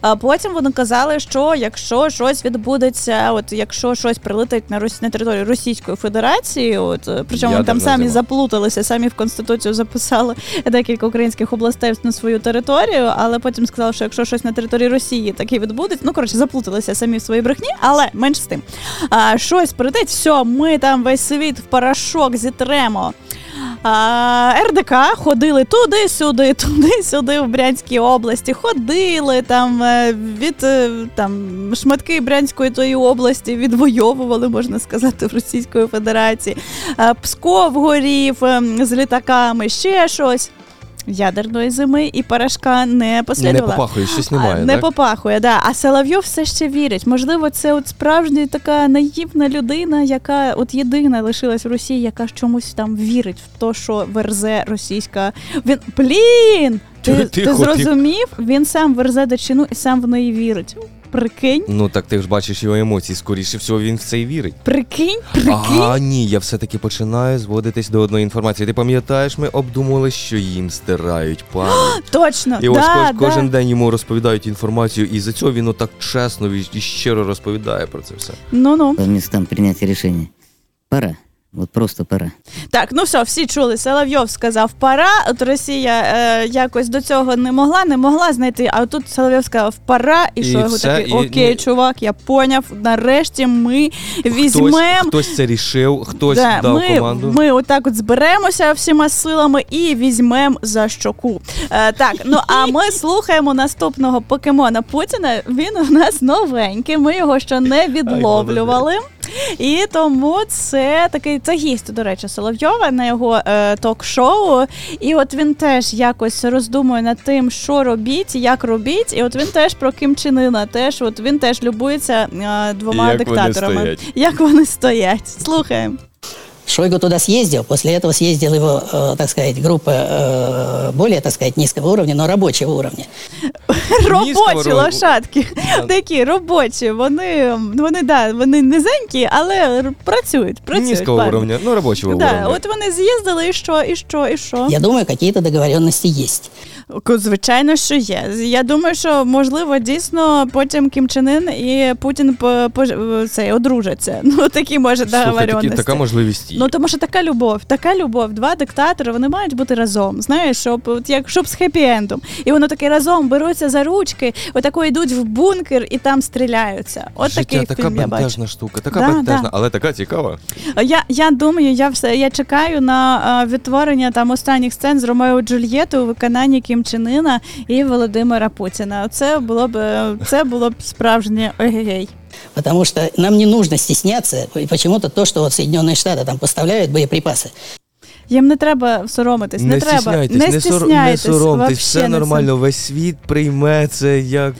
А потім вони казали, що якщо щось відбудеться, от якщо щось прилетить на Рос... на територію Російської Федерації, от е, причому вони там самі зима. заплуталися, самі в конституцію записали декілька українських областей на свою територію, але потім сказали, що якщо щось на території Росії таке відбудеться, ну коротше, заплуталися самі в своїй брехні, але менш з тим. А, щось прилетить, все, ми там весь світ в порошок зітремо. А, РДК ходили туди-сюди, туди-сюди в Брянській області. Ходили там е, від е, там шматки Брянської тої області відвоювали, можна сказати, в Російської Федерації. А, Псков горів ем, з літаками, ще щось. Ядерної зими і порошка не Не попахує, щось немає. не так? попахує, да. А Соловйов все ще вірить. Можливо, це от справжня така наївна людина, яка от єдина лишилась в Росії, яка чомусь там вірить в те, що верзе російська. Він блін! Ти, Тихо, ти тихо. зрозумів? Він сам верзе дичину і сам в неї вірить. Прикинь, Ну так ти ж бачиш його емоції, скоріше всього він в це і вірить. прикинь, прикинь. А ні, я все-таки починаю зводитись до одної інформації. Ти пам'ятаєш, ми обдумували, що їм стирають пам'ять. Точно, І ось да, кож- да. кожен день йому розповідають інформацію, і за цього він отак чесно і щиро розповідає про це все. Ну ну По местам принятия решений. Пора. Вот просто пора. так, ну все, всі чули. Соловйов сказав пора. От Росія е, якось до цього не могла, не могла знайти. А тут Соловйов сказав пора, і, І що його все, такий, і- окей, ні. чувак, я поняв. Нарешті ми візьмемо. хтось це рішив, хтось Да, дав ми, команду. ми отак от зберемося всіма силами і візьмемо за щоку. Е, так, ну а ми слухаємо наступного покемона Путіна. Він у нас новенький. Ми його ще не відловлювали. І тому це такий це гість, до речі, Соловйова на його е, ток-шоу. І от він теж якось роздумує над тим, що робіть, як робіть. І от він теж про Ким Чен теж от він теж любується е, двома Як вони диктаторами. стоять. Як вони стоять? Слухаємо. Шойгу туда съездил, после этого съездил его, э, так сказать, группа э, более, так сказать, низкого уровня, но рабочего уровня. робочі Низького лошадки. Такі робочі. Вони, вони, да, вони низенькі, але р- працюють. працюють Низького парні. уровня, ну робочого Да, уровня. от вони з'їздили, і що, і що, і що? Я думаю, какие-то договоренности есть. Ку- Звичайно, що є. Я думаю, що можливо дійсно потім Кім Чен Ын і Путін по, по, цей, одружаться. Ну такі може Слухай, такі, договоренності. така можливість є. Ну тому що така любов, така любов. Два диктатори вони мають бути разом. Знаєш, щоб от як щоб з хеппі-ендом. І воно таке разом беруться за ручки, отако йдуть в бункер і там стріляються. От Життя такий така фільм я бачу. штука, така Да, бентежна, да. але така цікава. Я, я думаю, я все я чекаю на а, відтворення там останніх сцен з Ромео Джульєти у виконанні Кім Чен і Володимира Путіна. Це було б е, це було б справжнє егегей. Потому что нам не нужно стесняться, и почему-то то, что вот Соединенные Штаты там поставляют боеприпасы, Їм не треба соромитись, не, не треба. не не, сор- не соромтесь, все нормально, весь світ прийме це як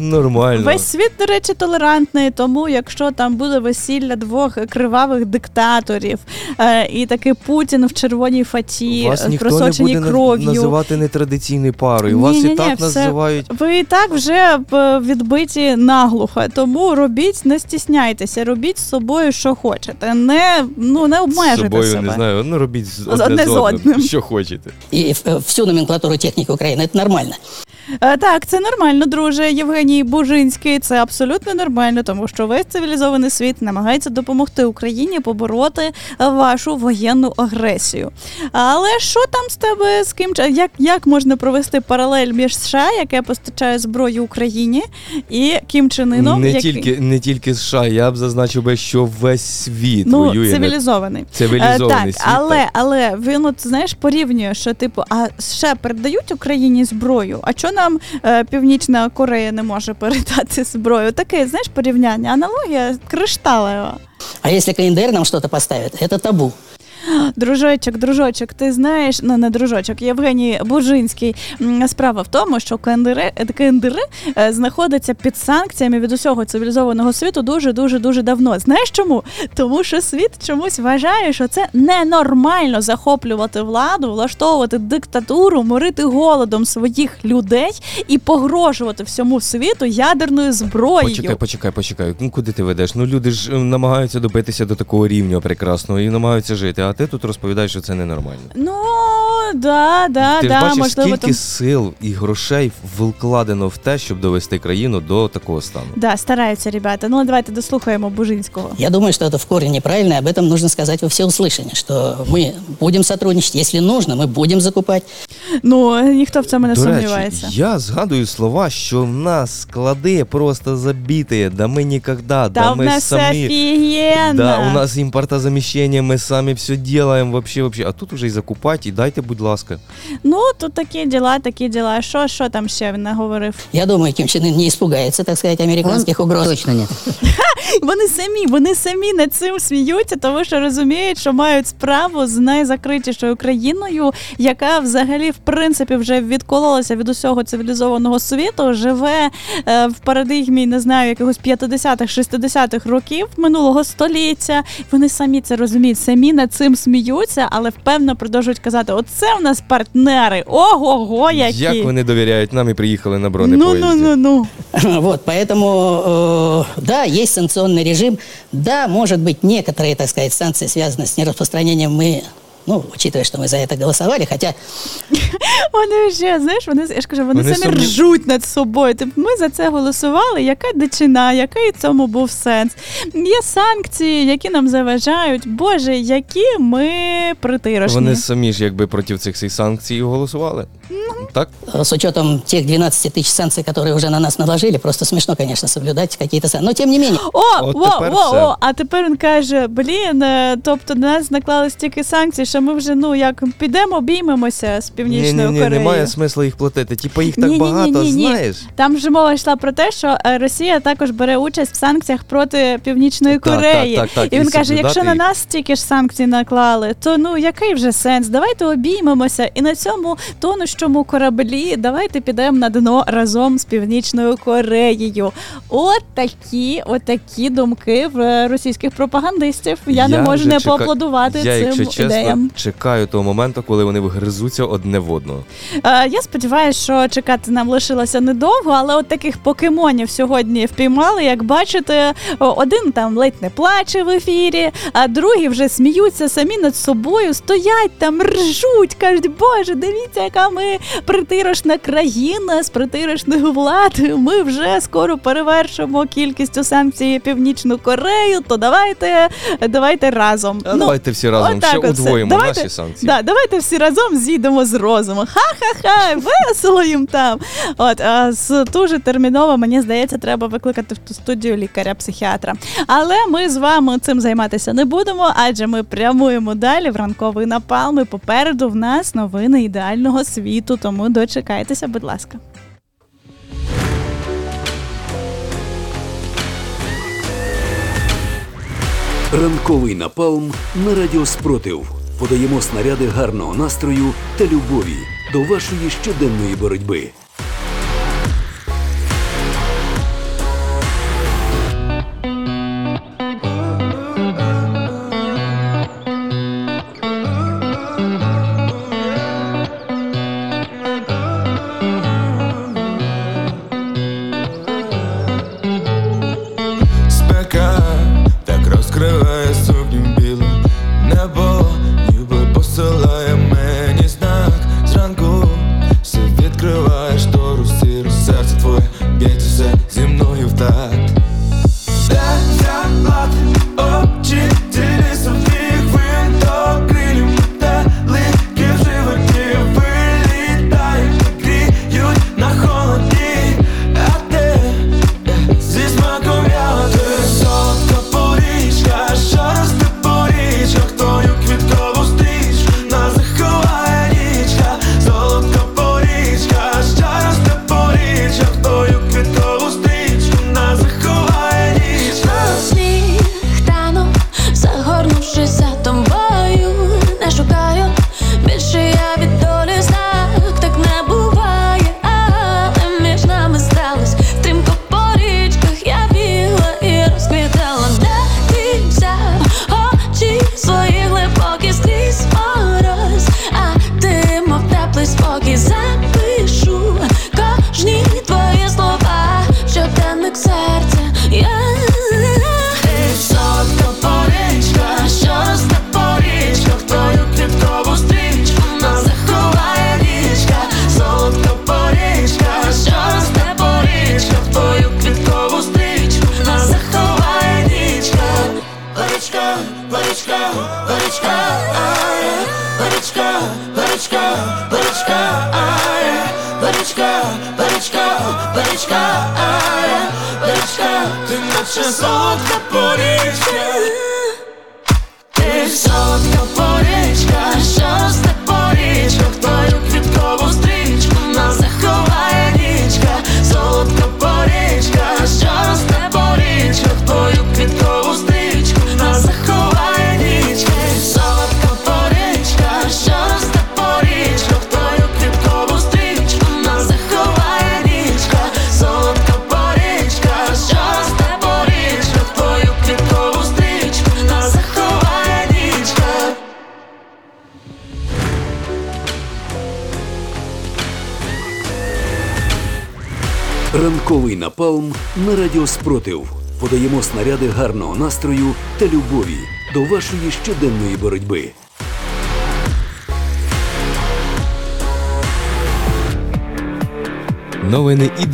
нормально. Весь світ, до речі, толерантний, тому якщо там буде весілля двох кривавих диктаторів, е, і такий Путін в червоній фаті, Вас не буде кров'ю. називати нетрадиційною парою. Вас і Ні-ні-ні, так все- називають. Ви і так вже відбиті наглухо, тому робіть, не стісняйтеся, робіть з собою, що хочете. Не ну не З собою себе. не знаю, ну робіть з Одне одне, з з одним, одним. що хочете. и э, всю номенклатуру техники Украины, это нормально. Е, Так, це нормально, друже. Євгеній Бужинський. Це абсолютно нормально, тому що весь цивілізований світ намагається допомогти Україні побороти е, вашу воєнну агресію. Але що там з тебе з ким як, як можна провести паралель між США, яке постачає зброю Україні, і Кім Чен Ыном, не, який- тільки, не тільки США, я б зазначив би, що весь світ ну, воює. цивілізований. Цивілізований Е, світ. так, але, але він от знаєш порівнює, що типу, а США передають Україні зброю. А що нам е, Північна Корея не може передати зброю? Таке, знаєш, порівняння, аналогія кришталева. А якщо КНДР нам щось поставить, це табу. Дружочок, дружочок, ти знаєш, ну не дружочок, Євгеній Бужинський. Справа в тому, що КНДР, е, е, знаходиться під санкціями від усього цивілізованого світу дуже дуже дуже давно. Знаєш чому? Тому що світ чомусь вважає, що це ненормально захоплювати владу, влаштовувати диктатуру, морити голодом своїх людей і погрожувати всьому світу ядерною зброєю. Почекай, почекай, почекай. Ну куди ти ведеш? Ну люди ж е, намагаються добитися до такого рівня прекрасного і намагаються жити. А ти тут розповідаєш, що це ненормально. Ну да, да, ти да, ж бачиш, можливо, скільки там... сил і грошей вкладено в те, щоб довести країну до такого стану. Да, стараються ребята. Ну давайте дослухаємо Бужинського. Я думаю, что это в корне неправильно, и об этом нужно сказать во всеуслышание, что мы будем сотрудничать, если нужно, мы будем закупать. Ну ніхто в цьому не До сумнівається. речі, я згадую слова, що в нас склади просто забиті, да ми ніколи, да, Та в ми нас все самі. офігенно. Да, у нас імпортозаміщення, ми самі все делаем, вообще, вообще. А тут уже і закупати, і дайте, будь ласка. Ну, тут такі діла, такі діла. Що, що там ще він наговорив? Я думаю, Ким Чен Ын не испугается, так сказать, американских Он угроз. Точно нет. Вони самі, вони самі над цим сміються, тому що розуміють, що мають справу з найзакритішою країною, яка взагалі в принципі вже відкололася від усього цивілізованого світу, живе е, в парадигмі, не знаю, якихось 50-х, 60-х років минулого століття. Вони самі це розуміють, самі над цим сміються, але впевнено продовжують казати: оце в нас партнери. Ого-го, які Як вони довіряють нам і приїхали на ну, бронепоїзді. ну, ну, ну. Вот, поэтому, э, да, есть санкционный режим. Да, может быть, некоторые, так сказать, санкции связаны с нераспространением мы ну, учитывая, что мы за это голосовали, хотя Вони ще, знаєш, вони я ж кажу, вони, Вони самі самі- ржуть над собою. Типу, ми за це голосували. Яка дичина, який в цьому був сенс? Є санкції, які нам заважають. Боже, які ми притирошні. Вони самі ж якби проти цих всіх санкцій голосували. Так? э, с учетом тех 12 тысяч санкций, которые уже на нас наложили, просто смешно, конечно, соблюдать какие-то санкции. Но тем не менее, О, От во, тепер во, все. о, а тепер він каже: блін, е, тобто на нас наклали стільки санкцій, що ми вже ну як підемо обіймемося з Ні, північною ні, ні, Кореєю. немає смисла їх платити. Типа їх так Ні-ні-ні-ні-ні. багато, знаєш. Там вже мова йшла про те, що е, Росія також бере участь в санкціях проти Північної Кореї. так, так, так, і і він каже: якщо на нас стільки ж санкцій наклали, то ну який вже сенс? Давайте обіймемося і на цьому тонущому кораблі давайте підемо на дно разом з Північною Кореєю. От такі, от такі думки в російських пропагандистів. Я, не можу не чека- поаплодувати Я, цим якщо чесно, ідеям. Чекаю того моменту, коли вони вгризуться одне в одного. Е, Я сподіваюся, що чекати нам лишилося недовго, але от таких покемонів сьогодні впіймали. Як бачите, один там ледь не плаче в ефірі, а другі вже сміються самі над собою, стоять там, ржуть, кажуть, боже, дивіться, яка ми притирошна країна з притирошною владою. Ми вже скоро перевершимо кількістю санкцій Північну Корею. То давайте, давайте разом. А давайте всі разом Ну, ще удвоїмо Давайте- наші санкції. Да, давайте всі разом зійдемо з розуму. Ха-ха-ха, весело їм там. От а з дуже терміново, мені здається, треба викликати в ту студію лікаря-психіатра. Але ми з вами цим займатися не будемо, адже ми прямуємо далі в ранковий напалм. І попереду в нас новини ідеального світу. Тому дочекайтеся, будь ласка. Ранковий напалм на радіо Спротив. Подаємо снаряди гарного настрою та любові до вашої щоденної боротьби.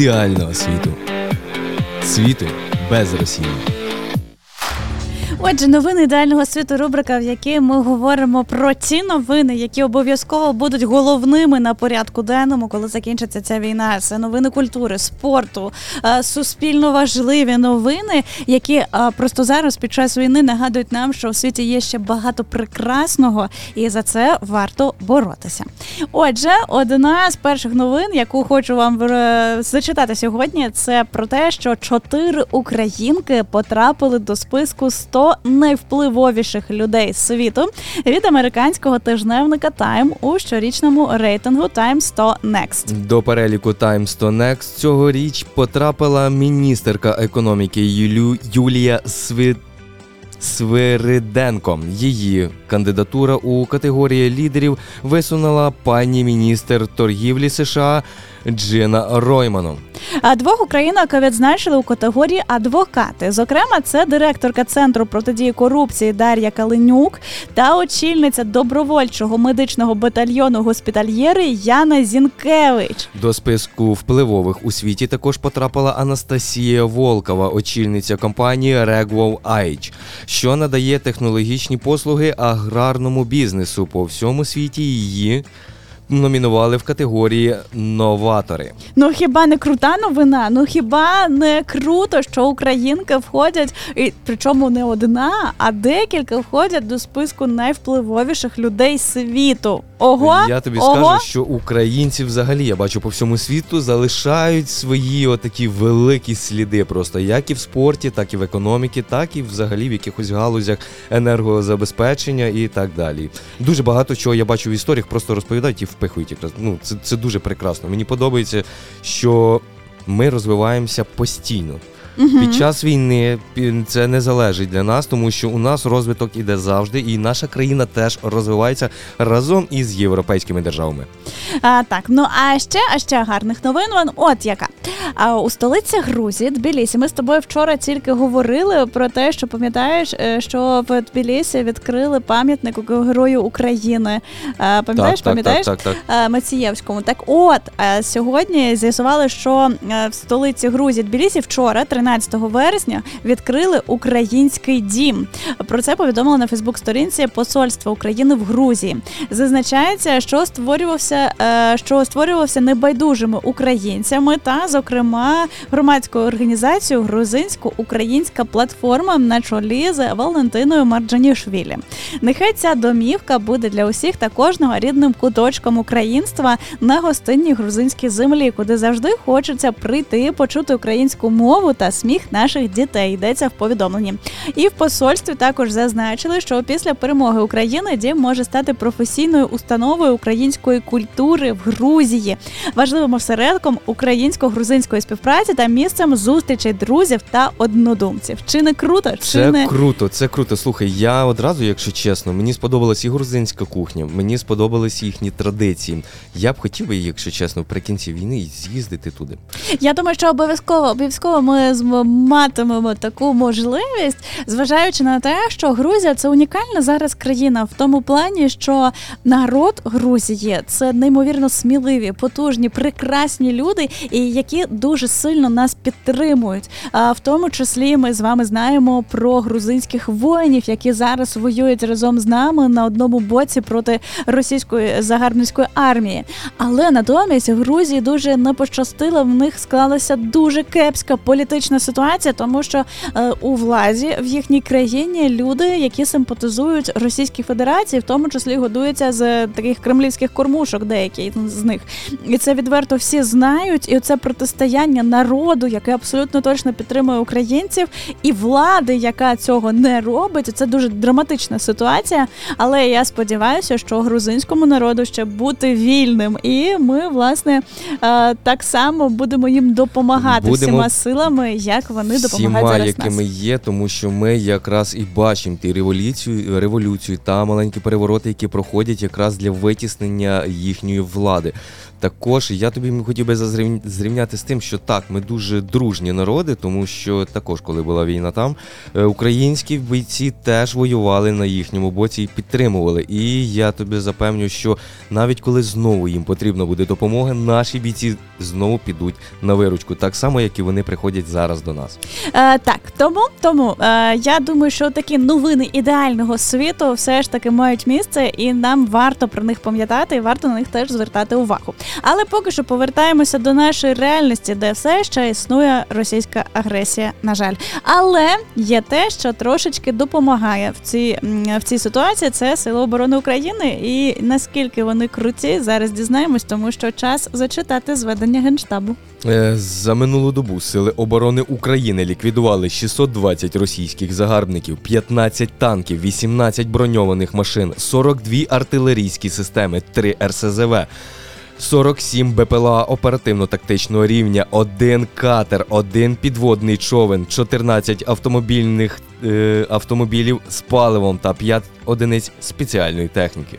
Ідеального світу. Світу без Росії. Отже, новини ідеального світу рубрика, в якій ми говоримо про ті новини, які обов'язково будуть головними на порядку денному, коли закінчиться ця війна. Це новини культури, спорту, е, суспільно важливі новини, які е, просто зараз під час війни нагадують нам, що в світі є ще багато прекрасного, і за це варто боротися. Отже, одна з перших новин, яку хочу вам е, зачитати сьогодні, це про те, що чотири українки потрапили до списку 100 найвпливовіших людей світу від американського тижневника Time у щорічному рейтингу Time 100 Next. До переліку Times 100 Next цьогоріч потрапила міністерка економіки Юлю... Юлія Сви... Свириденко. Її кандидатура у категорії лідерів висунула пані міністр торгівлі США Джина Ройманом. А двох українок відзначили у категорії адвокати. Зокрема, це директорка центру протидії корупції Дар'я Калинюк та очільниця добровольчого медичного батальйону госпітальєри Яна Зінкевич. До списку впливових у світі також потрапила Анастасія Волкова, очільниця компанії Regwov Айч, що надає технологічні послуги аграрному бізнесу по всьому світі. Її номінували в категорії новатори. Ну хіба не крута новина? Ну хіба не круто, що українки входять, і причому не одна, а декілька входять до списку найвпливовіших людей світу. Ого, Я тобі ого. скажу, що українці взагалі я бачу по всьому світу залишають свої отакі великі сліди, просто як і в спорті, так і в економіці, так і взагалі в якихось галузях енергозабезпечення і так далі. Дуже багато чого я бачу в історіях, просто розповідають і впихують якраз. Ну це, це дуже прекрасно. Мені подобається, що ми розвиваємося постійно. Під час війни це не залежить для нас, тому що у нас розвиток іде завжди, і наша країна теж розвивається разом із європейськими державами. А, так, ну а ще, а ще гарних новин. Вон, от яка. А у столиці Грузії, Тбілісі, ми з тобою вчора тільки говорили про те, що пам'ятаєш, е, що в Тбілісі відкрили пам'ятник Герою України. А, Пам'ятаєш, так, пам'ятаєш? так, так, так. Мацієвському. Так от е, сьогодні з'ясували, що е, в столиці Грузії Тбілісі вчора, 13 вересня, відкрили український дім. Про це повідомили на Фейсбук-сторінці Посольства України в Грузії. Зазначається, що створювався, е, що створювався небайдужими українцями та, зокрема, громадською організацією Грузинсько-українська платформа на чолі з Валентиною Марджанішвілі. Нехай ця домівка буде для усіх та кожного рідним куточком українства на гостинній грузинській землі, куди завжди хочеться прийти, почути українську мову та сміх наших дітей. Йдеться в повідомленні. І в посольстві також зазначили, що після перемоги України дім може стати професійною установою української культури в Грузії, важливим осередком українсько-грузинської співпраці та місцем зустрічей друзів та однодумців. Чи не круто? Чи Це не круто, це круто. Слухай, я одразу, якщо чесно, мені сподобалась і грузинська кухня, мені сподобались їхні традиції. Я б хотів би, якщо чесно, при кінці війни з'їздити туди. Я думаю, що обов'язково обов'язково ми матимемо таку можливість, зважаючи на те, що Грузія це унікальна зараз країна в тому плані, що народ Грузії це неймовірно сміливі, потужні, прекрасні люди, і які дуже сильно нас підтримують. А в тому числі ми з вами знаємо про грузинських воїнів, які зараз воюють разом з нами на одному боці проти російської загарбницької армії. Але натомість Грузії дуже не пощастило. В них склалася дуже кепська політична ситуація, тому що е, у владі в їхній країні люди, які симпатизують Російській Федерації, в тому числі годуються з таких кремлівських кормушок, деякі з них. І це відверто всі знають. І це протистояння народу, яке абсолютно точно підтримує українців, і влади, яка цього не робить. Це дуже драматична ситуація. Але я сподіваюся, що грузинському народу ще бути вільним, і ми власне е, так само будемо їм допомагати Будемо- всіма силами, як вони допомагають всіма, зараз якими нас. є, тому що ми якраз і бачимо ті революцію, революцію та маленькі перевороти, які проходять якраз для витіснення їхньої влади. Також я тобі хотів би зрівняти з тим, що так, ми дуже дружні народи, тому що також, коли була війна там, е, українські бійці теж воювали на їхньому боці і підтримували. І я тобі запевню, що навіть коли знову їм потрібна буде допомога, наші бійці знову підуть на виручку, так само, як і вони приходять зараз до нас. Е, так, тому, тому е, я думаю, що такі новини ідеального світу все ж таки мають місце, і нам варто про них пам'ятати, і варто на них теж звертати увагу. Але поки що повертаємося до нашої реальності, де все ще існує російська агресія, на жаль. Але є те, що трошечки допомагає в цій, в цій ситуації. Це Сили оборони України. І наскільки вони круті, зараз дізнаємось, тому що час зачитати зведення генштабу. Е, За минулу добу сили оборони України ліквідували 620 російських загарбників, 15 танків, 18 броньованих машин, 42 артилерійські системи, 3 РСЗВ. 47 БПЛА оперативно-тактичного рівня, один катер, один підводний човен, 14 автомобільних е, автомобілів з паливом та 5 одиниць спеціальної техніки.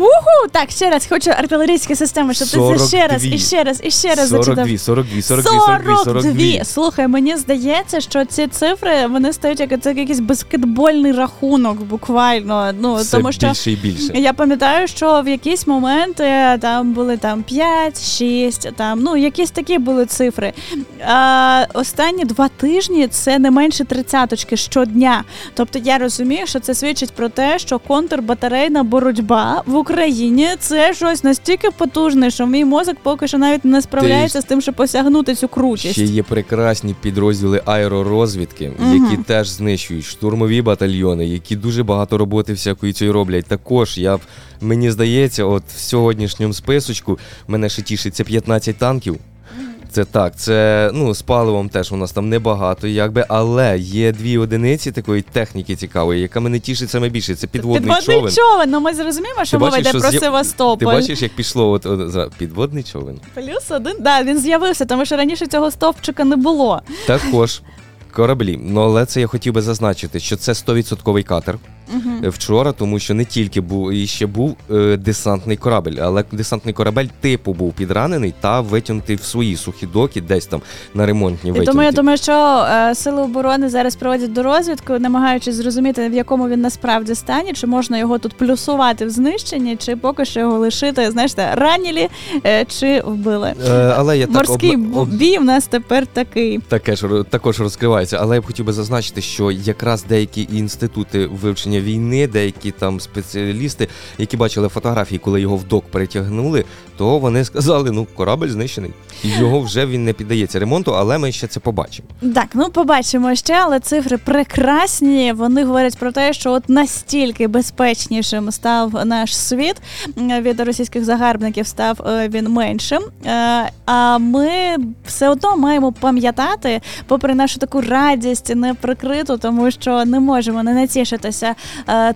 Уху! Так, ще раз хочу артилерійські системи, щоб ти це ще раз, і ще раз, і ще раз зачитав. 42, 42, 42, 42, 42. Слухай, мені здається, що ці цифри вони стають як це якийсь баскетбольний рахунок, буквально. Ну Все тому що більше і більше. я пам'ятаю, що в якісь моменти там були там 5, 6, там ну якісь такі були цифри. А, останні два тижні це не менше тридцяточки щодня. Тобто я розумію, що це свідчить про те, що контрбатарейна боротьба в Україні це щось настільки потужне, що мій мозок поки що навіть не справляється з тим, щоб посягнути цю крутість. Ще є прекрасні підрозділи аеророзвідки, Мгм. які теж знищують штурмові батальйони, які дуже багато роботи всякої цієї роблять. Також я мені здається, от в сьогоднішньому списочку мене ще тішиться 15 танків. Це так, це ну з паливом теж у нас там небагато, якби, але є дві одиниці такої техніки цікавої, яка мене тішить саме більше. Це підводний, човен. човен. Ну ми зрозуміємо, що мова йде про з'яв- Севастополь. Ти бачиш, як пішло от, от, за підводний човен? Плюс один, да, він з'явився, тому що раніше цього стовпчика не було. Також кораблі. Ну але це я хотів би зазначити, що це 100% катер. Е, Вчора, тому що не тільки був і ще був е, десантний корабель, але десантний корабель типу був підранений та витягнутий в свої сухі доки, десь там на ремонтні І витягнуті. тому я думаю, що е, сили оборони зараз проводять до розвідку, намагаючись зрозуміти, в якому він насправді стані, чи можна його тут плюсувати в знищенні, чи поки що його лишити, знаєш, те, ранілі е, чи вбили. Е, але я так Морський бу- об- бій в нас тепер такий. Таке ж також розкривається, але я б хотів би зазначити, що якраз деякі інститути вивчення війни, деякі там спеціалісти, які бачили фотографії, коли його в док перетягнули, то вони сказали, ну корабель знищений, його вже він не піддається ремонту, але ми ще це побачимо. Так, ну побачимо ще, але цифри прекрасні. Вони говорять про те, що от настільки безпечнішим став наш світ від російських загарбників, став е, він меншим. Е, А ми все одно маємо пам'ятати, попри нашу таку радість неприкриту, тому що не можемо не натішитися е,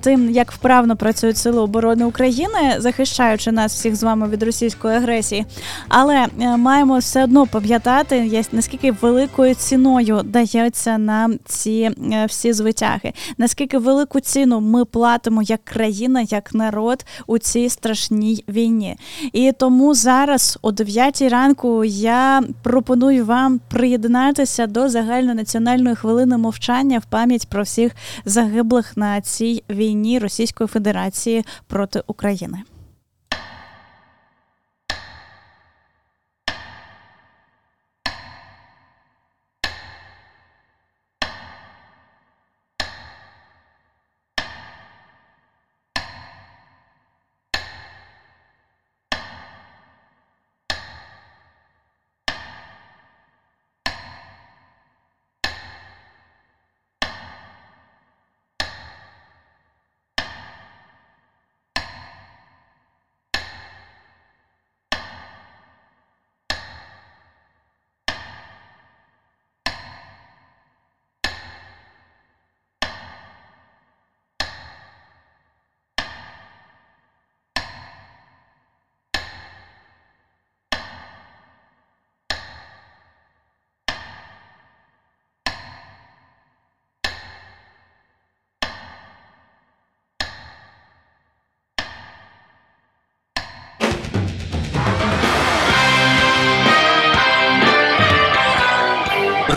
тим, як вправно працюють сили оборони України, захищаючи нас всіх з вами від російської агресії. Але е, маємо все одно пам'ятати, наскільки великою ціною дається нам ці е, всі звитяги, наскільки велику ціну ми платимо як країна, як народ у цій страшній війні. І тому зараз, о 9 ранку, я пропоную вам приєднатися до загальнонаціональної хвилини мовчання в пам'ять про всіх загиблих на цій війні Російської Федерації проти України.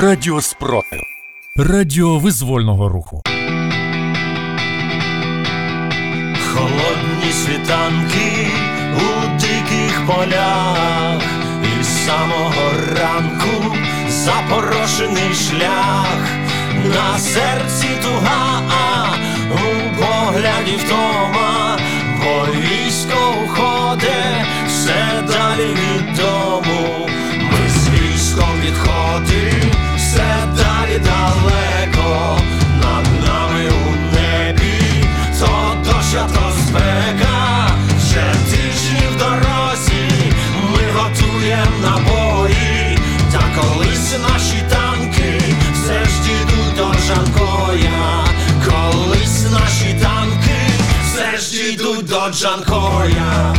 Радіо Спротив. Радіо визвольного руху. Холодні світанки у диких полях, і з самого ранку запорошений шлях, на серці туга, а у погляді втома, бо військо уходе все далі від дому. Ми з військом відходимо все далі далеко, над нами у небі, то дощ, а то спека, в дорозі, ми готуємо набої, та колись наші танки все ж дійдуть до Джанкоя, колись наші танки все ж дійдуть до Джанкоя.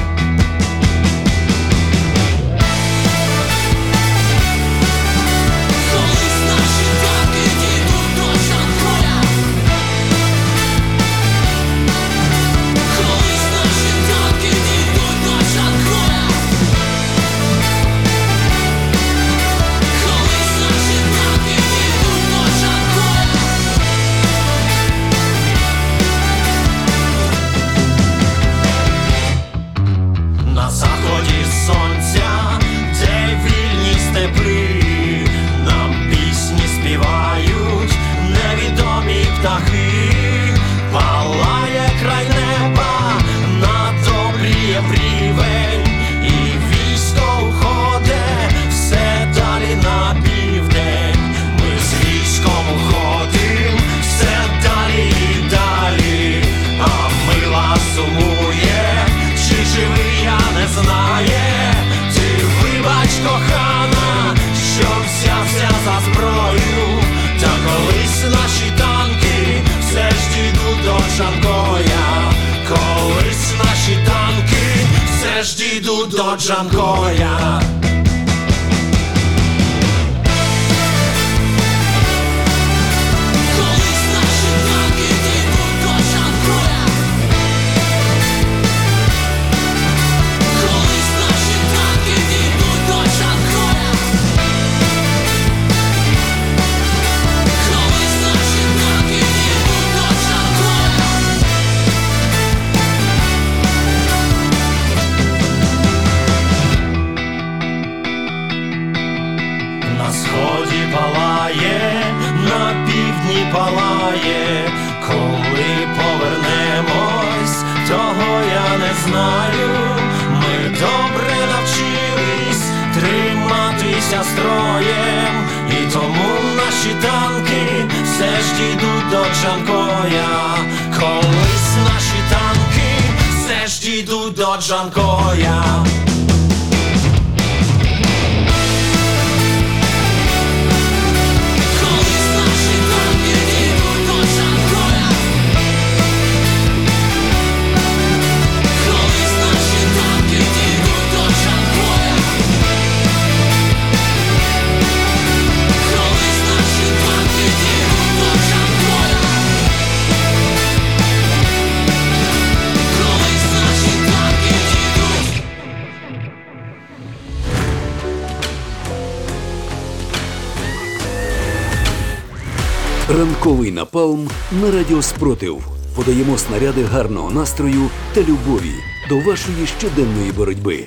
Дійдуть до триматися строєм, і тому наші танки все ж дійдуть до Джанкоя. Колись наші танки все ж дійдуть до Джанкоя. Ранковий напалм на радіо Спротив. Подаємо снаряди гарного настрою та любові до вашої щоденної боротьби.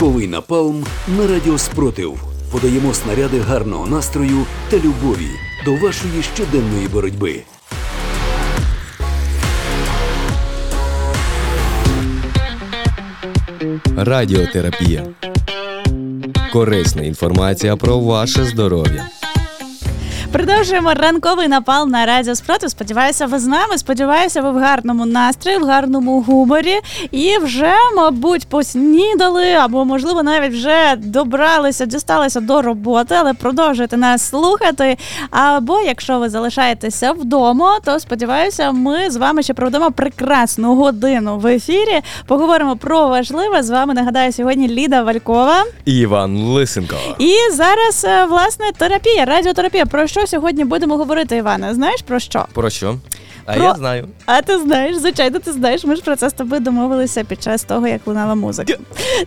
Ранковий напалм на радіо Спротив. Подаємо снаряди гарного настрою та любові до вашої щоденної боротьби. Радіотерапія. Корисна інформація про ваше здоров'я. Продовжуємо ранковий напал на радіо Спротив. Сподіваюся, ви з нами. Сподіваюся, ви в гарному настрої, в гарному гуморі і вже, мабуть, поснідали, або, можливо, навіть вже добралися, дісталися до роботи, але продовжуєте нас слухати. Або якщо ви залишаєтеся вдома, то сподіваюся, ми з вами ще проведемо прекрасну годину в ефірі. Поговоримо про важливе. З вами нагадаю сьогодні Ліда Валькова. Іван Лисенко. І зараз, е, власне, терапія, радіотерапія. Про що сьогодні будемо говорити, Іване? Знаєш про що? Про що? А Про- я знаю. А ти знаєш, звичайно, ти знаєш. Ми ж про це з тобою домовилися під час того, як лунала музика.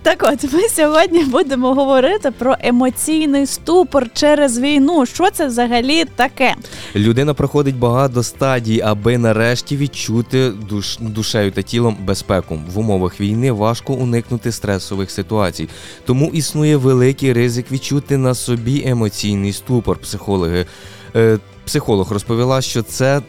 Так от, ми сьогодні будемо говорити про емоційний ступор через війну. Що це взагалі таке? Людина проходить багато стадій, аби нарешті відчути душ, душею та тілом безпеку. В умовах війни важко уникнути стресових ситуацій, тому існує великий ризик відчути на собі емоційний ступор. Психологи, е, психолог розповіла, що це.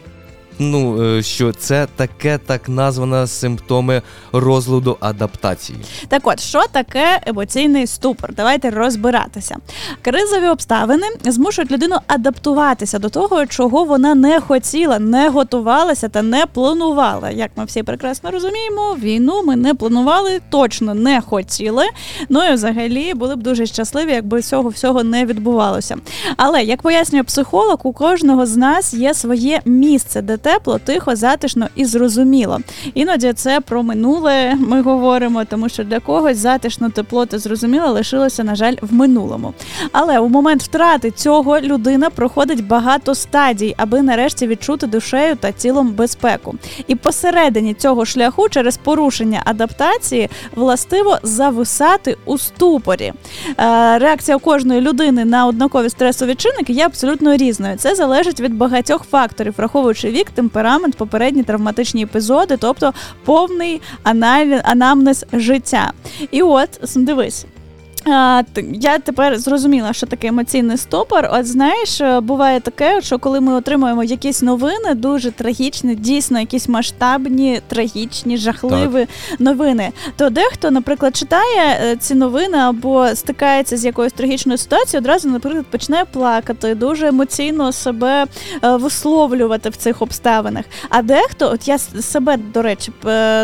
Ну, е, що це таке так названа симптоми розладу адаптації. Так от, що таке емоційний ступор? Давайте розбиратися. Кризові обставини змушують людину адаптуватися до того, чого вона не хотіла, не готувалася та не планувала. Як ми всі прекрасно розуміємо, війну ми не планували, точно не хотіли. Ну і взагалі були б дуже щасливі, якби цього всього не відбувалося. Але як пояснює психолог, у кожного з нас є своє місце, де тепло, тихо, затишно і зрозуміло. Іноді це про минуле ми говоримо, тому що для когось затишно, тепло та зрозуміло лишилося, на жаль, в минулому. Але у момент втрати цього людина проходить багато стадій, аби нарешті відчути душею та тілом безпеку. І посередині цього шляху, через порушення адаптації, властиво зависати у ступорі. Е, Реакція кожної людини на однакові стресові чинники є абсолютно різною. Це залежить від багатьох факторів, враховуючи вік, темперамент, попередні травматичні епізоди, тобто повний анамнез життя. І от дивись. А, я тепер зрозуміла, що таке емоційний стопор. От знаєш, е, буває таке, що коли ми отримуємо якісь новини, дуже трагічні, дійсно якісь масштабні, трагічні, жахливі новини, то дехто, наприклад, читає е, ці новини або стикається з якоюсь трагічною ситуацією, одразу, наприклад, починає плакати, дуже емоційно себе е, висловлювати в цих обставинах. А дехто, от я себе, до речі,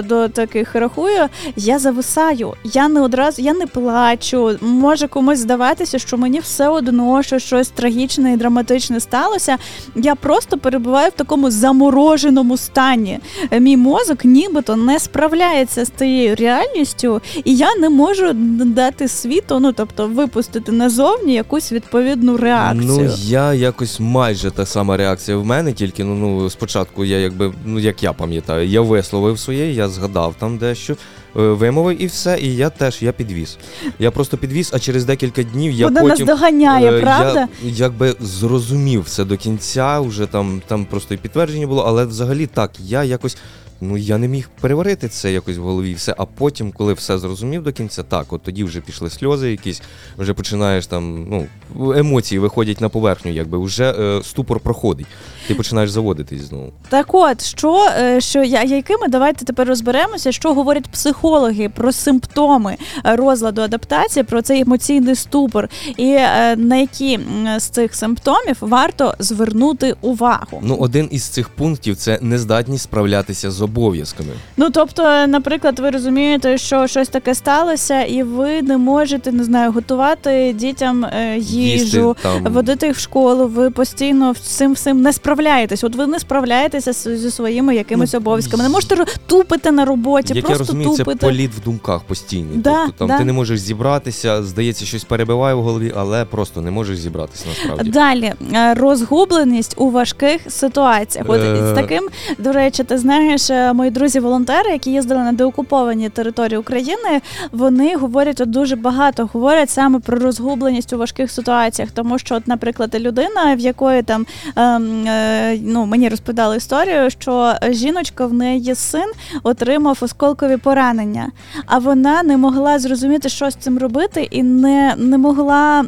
до таких рахую, я зависаю, я не одразу, я не плачу. Може комусь здаватися, що мені все одно, що щось трагічне і драматичне сталося. Я просто перебуваю в такому замороженому стані. Мій мозок нібито не справляється з тією реальністю, і я не можу дати світу, ну тобто випустити назовні якусь відповідну реакцію. Ну, я якось майже та сама реакція в мене, тільки ну, ну спочатку я якби, ну як я пам'ятаю, я висловив своє, я згадав там дещо, вимовив і все, і я теж я підвіз. Я просто підвіз, а через декілька днів я Вона потім. нас доганяє, е, правда? Я якби зрозумів все до кінця, вже там, там просто і підтвердження було, але взагалі так, я якось. Ну, я не міг переварити це якось в голові, і все. А потім, коли все зрозумів до кінця, так, от тоді вже пішли сльози, якісь, вже починаєш там, ну, емоції виходять на поверхню, якби вже е, ступор проходить. Ти починаєш заводитись знову. Так от, що, е, що я, якими давайте тепер розберемося, що говорять психологи про симптоми е, розладу адаптації, про цей емоційний ступор, і е, на які з цих симптомів варто звернути увагу. Ну, один із цих пунктів це нездатність справлятися з обов'язками. Ну тобто, е, наприклад, ви розумієте, що щось таке сталося, і ви не можете не знаю, готувати дітям е, їжу, Їсти водити їх в школу. Ви постійно цим всім не справляєтесь. От ви не справляєтеся зі своїми якимись Ну, обов'язками. Не можете тупити на роботі, Як я просто розумію, це тупити. політ в думках постійний. Да, тобто там да. ти не можеш зібратися, здається, щось перебиває в голові, але просто не можеш зібратися насправді. Далі е, розгубленість у важких ситуаціях. От Е. з таким, до речі, ти знаєш, мої друзі-волонтери, які їздили на деокуповані території України, вони говорять от дуже багато говорять саме про розгубленість у важких ситуаціях. Тому що, от, наприклад, людина, в якої там ем, е, ну мені розповідали історію, що жіночка в неї син отримав осколкові поранення, а вона не могла зрозуміти, що з цим робити, і не, не могла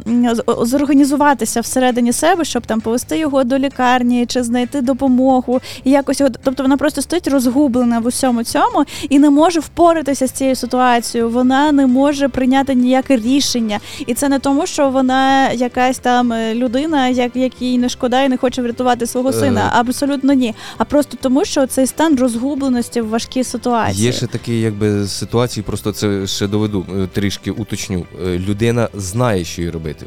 зорганізуватися всередині себе, щоб там повести його до лікарні чи знайти допомогу. І якось його, тобто вона просто стоїть розгублена в усьому цьому і не може впоратися з цією ситуацією. Вона не може прийняти ніяке рішення. І це не тому, що вона якась там е, людина, як якій не шкода і не хоче врятувати свого Е. сина. Абсолютно ні. А просто тому, що цей стан розгубленості в важкій ситуації. Є ще такі, якби ситуації, просто це ще доведу е, трішки уточню. Людина знає, що їй робити.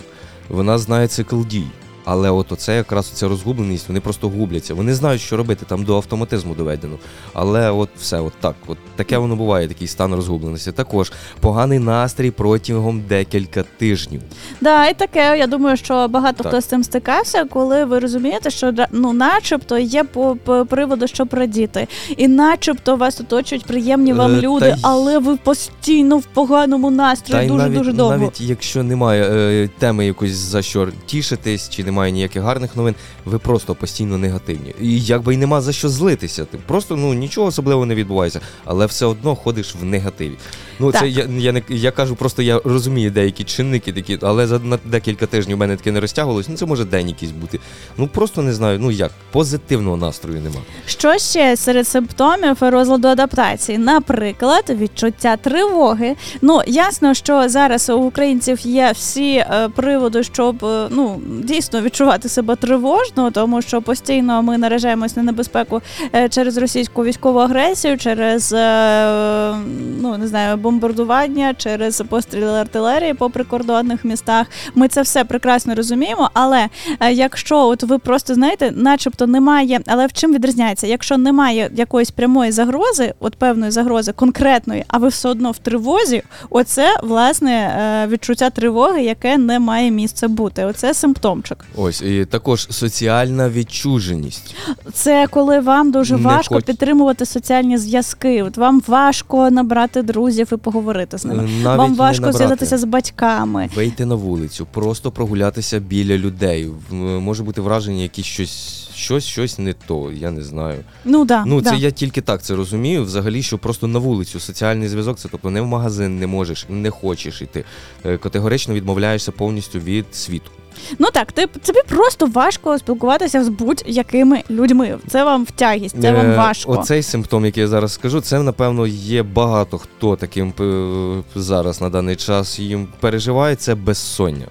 Вона знає цикл дій. Але от оце якраз ця розгубленість, вони просто губляться. Вони знають, що робити, там до автоматизму доведено. Але от все, от так, от таке воно буває, такий стан розгубленості. Також поганий настрій протягом декілька тижнів. Да, і таке. Я думаю, що багато Так. хто з цим стикався, коли ви розумієте, що ну, начебто є по, приводу, що радіти, і начебто вас оточують приємні вам Е, люди, та але ви постійно в поганому настрої й дуже навіть, дуже довго. навіть якщо немає е, теми якось за що тішитись, чи немає ніяких гарних новин, ви просто постійно негативні. І якби й нема за що злитися. Ти просто ну нічого особливого не відбувається, але все одно ходиш в негативі. Ну Так. це я, я не я кажу, просто я розумію деякі чинники такі, але за на декілька тижнів у мене таке не розтягувалось. Ну це може день якийсь бути. Ну просто не знаю. Ну як позитивного настрою нема. Що ще серед симптомів розладу адаптації? Наприклад, відчуття тривоги. Ну ясно, що зараз у українців є всі е, приводи, щоб е, ну дійсно відчувати себе тривожно, тому що постійно ми наражаємось на небезпеку е, через російську військову агресію, через е, ну не знаю, бомбардування, через постріли артилерії по прикордонних містах. Ми це все прекрасно розуміємо. Але е, якщо от ви просто знаєте, начебто немає, але в чим відрізняється? Якщо немає якоїсь прямої загрози, от певної загрози конкретної, а ви все одно в тривозі, оце власне відчуття тривоги, яке не має місця бути. Оце симптомчик. Ось і також соціальна відчуженість. Це коли вам дуже Не важко хоч- підтримувати соціальні зв'язки. От вам важко набрати друзів і поговорити з ними. Навіть вам важко зв'язатися з батьками. Вийти на вулицю, просто прогулятися біля людей. Може бути враження, якісь щось, щось, щось не то. Я не знаю. Ну да, Ну, да. це я тільки так це розумію. Взагалі, що просто на вулицю соціальний зв'язок, це тобто не в магазин не можеш, не хочеш йти. Е, Категорично відмовляєшся повністю від світу. Ну так, ти тобі просто важко спілкуватися з будь-якими людьми. Це вам в тягість, це вам Е, важко. Оцей симптом, який я зараз скажу, це напевно є багато хто таким е, зараз на даний час їм переживає. Це безсоння.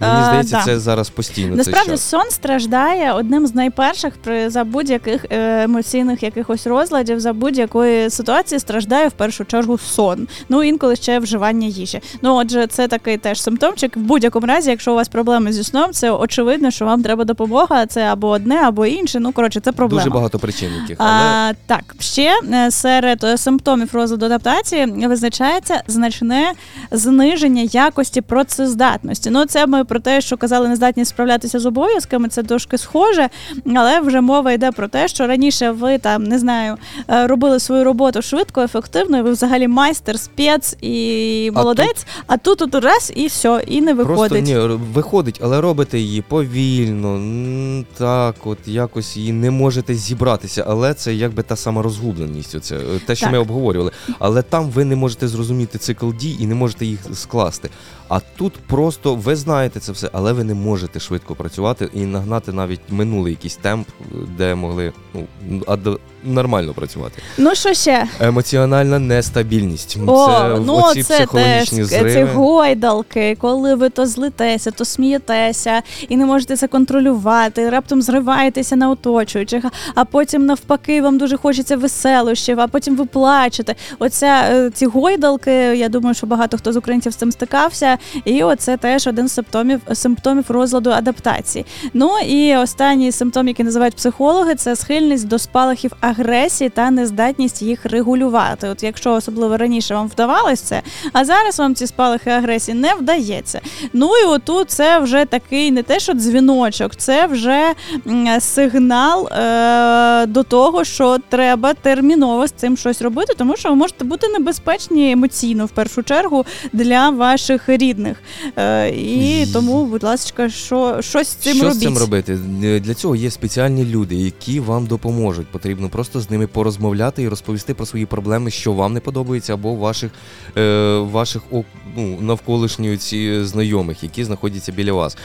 Мені А, здається, да. це зараз постійно. Насправді сон страждає одним з найперших при за будь-яких е, емоційних якихось розладів, за будь-якої ситуації страждає в першу чергу сон. Ну інколи ще вживання їжі. Ну отже, це такий теж симптомчик. В будь-якому разі, якщо у вас проблеми зі сном, це очевидно, що вам треба допомога. Це або одне, або інше. Ну коротше, це проблема. Дуже багато причин, яких але А, так, ще е, серед е, симптомів розладу адаптації визначається значне зниження якості працездатності. Ну, це ми про те, що казали нездатність справлятися з обов'язками, це трошки схоже, але вже мова йде про те, що раніше ви там не знаю, е, робили свою роботу швидко, ефективно, і ви взагалі майстер, спец і А молодець. А тут от раз і все, і не виходить. Просто ні, виходить, але робите її повільно, так, от якось її не можете зібратися. Але це якби та сама розгубленість, оце, е, те, що Так. ми обговорювали. Але там ви не можете зрозуміти цикл дій і не можете їх скласти. А тут просто ви знаєте це все, але ви не можете швидко працювати і нагнати навіть минулий якийсь темп, де могли ну, нормально працювати. Ну що ще? Емоціональна нестабільність. О, це ну оці це теж психологічні ці зриви. гойдалки, коли ви то злитеся, то смієтеся і не можете це контролювати, раптом зриваєтеся на оточуючих, а потім навпаки вам дуже хочеться веселощів, а потім ви плачете. Оця е, ці гойдалки, я думаю, що багато хто з українців з цим стикався, і оце теж один з симптомів симптомів розладу адаптації. Ну і останній симптом, який називають психологи, це схильність до спалахів агресії та нездатність їх регулювати. От якщо особливо раніше вам вдавалось це, а зараз вам ці спалахи агресії не вдається. Ну і отут це вже такий не те, що дзвіночок, це вже сигнал е- до того, що треба терміново з цим щось робити, тому що ви можете бути небезпечні емоційно в першу чергу для ваших рідних. Е- і тому, будь ласка, що щось з цим що робіть. з цим робити? Для цього є спеціальні люди, які вам допоможуть. Потрібно просто з ними порозмовляти і розповісти про свої проблеми, що вам не подобається, або ваших, е, ваших ну, навколишніх ці знайомих, які знаходяться біля вас.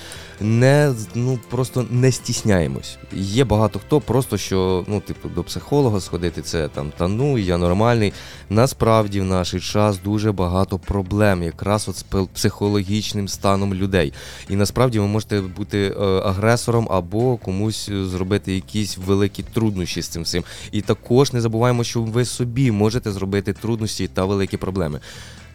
Не ну просто не стісняємось. Є багато хто просто що ну, типу, до психолога сходити, це там та ну я нормальний. Насправді в наш час дуже багато проблем, якраз от з психологічним станом людей. І насправді ви можете бути е, агресором або комусь е, зробити якісь великі труднощі з цим всім. І також не забуваємо, що ви собі можете зробити трудності та великі проблеми.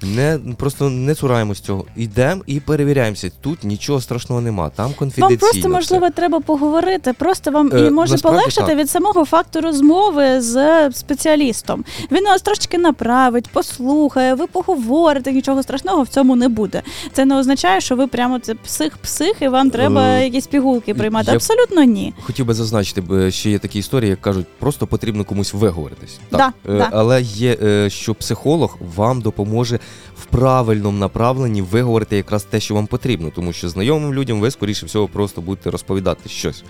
Не просто не цураємось цього. Йдемо і перевіряємося. Тут нічого страшного нема. Там Вам конфіденційно. просто все. можливо треба поговорити. Просто вам Е, і може полегшити так. від самого факту розмови з спеціалістом. Він вас трошки направить, послухає, ви поговорите. Нічого страшного в цьому не буде. Це не означає, що ви прямо це псих-псих, і вам треба Е, якісь пігулки приймати. я- Абсолютно ні. Хотів би зазначити, ще є такі історії, як кажуть, просто потрібно комусь виговоритись. Да, Е, да. Але є, е, що психолог вам допоможе в правильному направленні виговорити якраз те, що вам потрібно, тому що знайомим людям ви, скоріше всього, просто будете розповідати щось.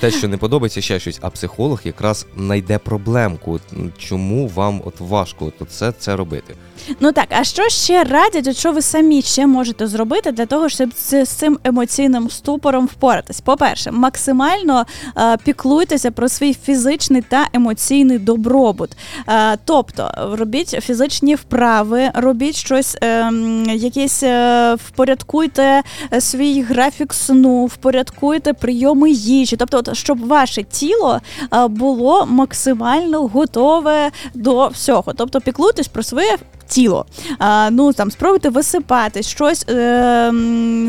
Те, що не подобається, ще щось. А психолог якраз знайде проблемку, чому вам от важко от це, це робити. Ну так, а що ще радять, от що ви самі ще можете зробити для того, щоб з, цим емоційним ступором впоратись? По-перше, максимально е, піклуйтеся про свій фізичний та емоційний добробут. Е, тобто робіть фізичні вправи, робіть щось, ем, якісь е, впорядкуйте е, свій графік сну, впорядкуйте прийоми їжі. Тобто, от, щоб ваше тіло е, було максимально готове до всього. Тобто, піклуйтесь про своє. Тіло, а, ну там спробуйте висипатись, щось е,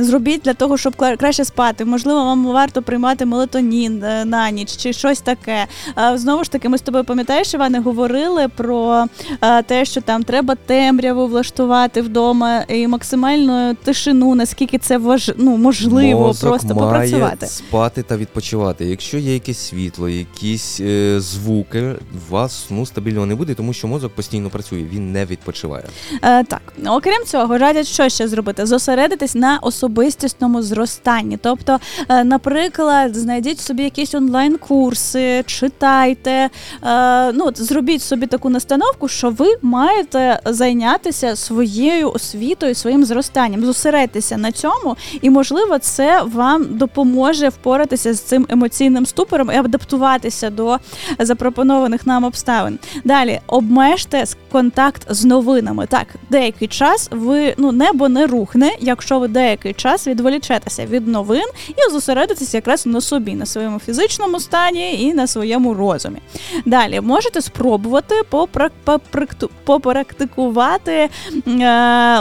зробіть для того, щоб краще спати. Можливо, вам варто приймати мелатонін е, на ніч чи щось таке. А, знову ж таки, ми з тобою пам'ятаєш, Іване, говорили про е, те, що там треба темряву влаштувати вдома і максимальну тишину, наскільки це важ... ну, можливо, Мозок просто має попрацювати. спати та відпочивати. Якщо є якесь світло, якісь е, звуки, у вас сну стабільного не буде, тому що мозок постійно працює, він не відпочиває. Е, так, окрім цього, радять що ще зробити? Зосередитись на особистісному зростанні. Тобто, е, наприклад, знайдіть собі якісь онлайн-курси, читайте. Е, ну, зробіть собі таку настановку, що ви маєте зайнятися своєю освітою, своїм зростанням. Зосередьтеся на цьому, і можливо, це вам допоможе впоратися з цим емоційним ступором і адаптуватися до запропонованих нам обставин. Далі обмежте контакт з новинами. Так, деякий час ви ну небо не рухне, якщо ви деякий час відволічетеся від новин і зосередитеся якраз на собі, на своєму фізичному стані і на своєму розумі. Далі можете спробувати попра- попрактикувати е,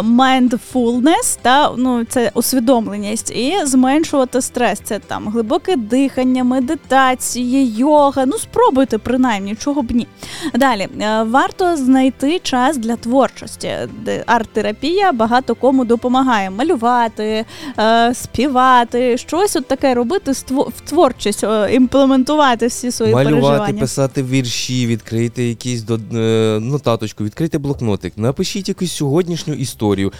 mindfulness та ну це усвідомленість і зменшувати стрес. Це там глибоке дихання, медитації, йога. Ну спробуйте принаймні, чого б ні. Далі е, варто знайти час для творчості. Де арт-терапія багато кому допомагає малювати, е, співати, щось от таке робити в творчість, е, імплементувати всі свої Малювати, переживання. писати вірші, відкрити якийсь до, е, нотаточку, відкрити блокнотик, напишіть якусь сьогоднішню історію.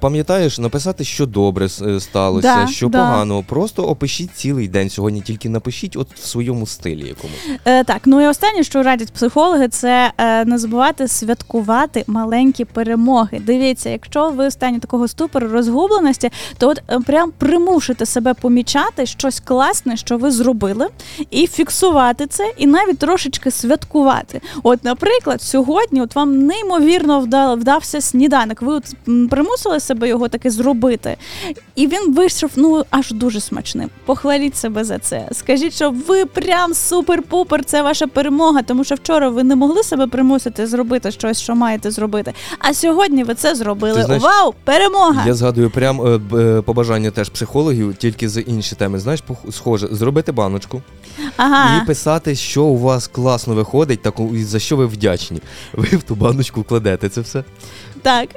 Пам'ятаєш, написати, що добре сталося, Да, що да. поганого. Просто опишіть цілий день сьогодні, тільки напишіть от в своєму стилі якомусь. Е, так, ну і останнє, що радять психологи, це не забувати святкувати маленькі перемоги. Дивіться, якщо ви в стані такого ступору розгубленості, то от е, прям примушуйте себе помічати щось класне, що ви зробили, і фіксувати це, і навіть трошечки святкувати. От, наприклад, сьогодні от вам неймовірно вда- вдався сніданок. Ви от примусили себе його таки зробити, і він вийшов ну аж дуже смачним. Похваліть себе за це. Скажіть, що ви прям супер-пупер, це ваша перемога, тому що вчора ви не могли себе примусити зробити щось, що маєте зробити. А сьогодні ви це зробили. Знаєш, Вау, перемога! Я згадую прям е, е, побажання теж психологів, тільки з інші теми. Знаєш, схоже, зробити баночку Ага. і писати, що у вас класно виходить, та ку- і за що ви вдячні. Ви в ту баночку кладете це все. Так.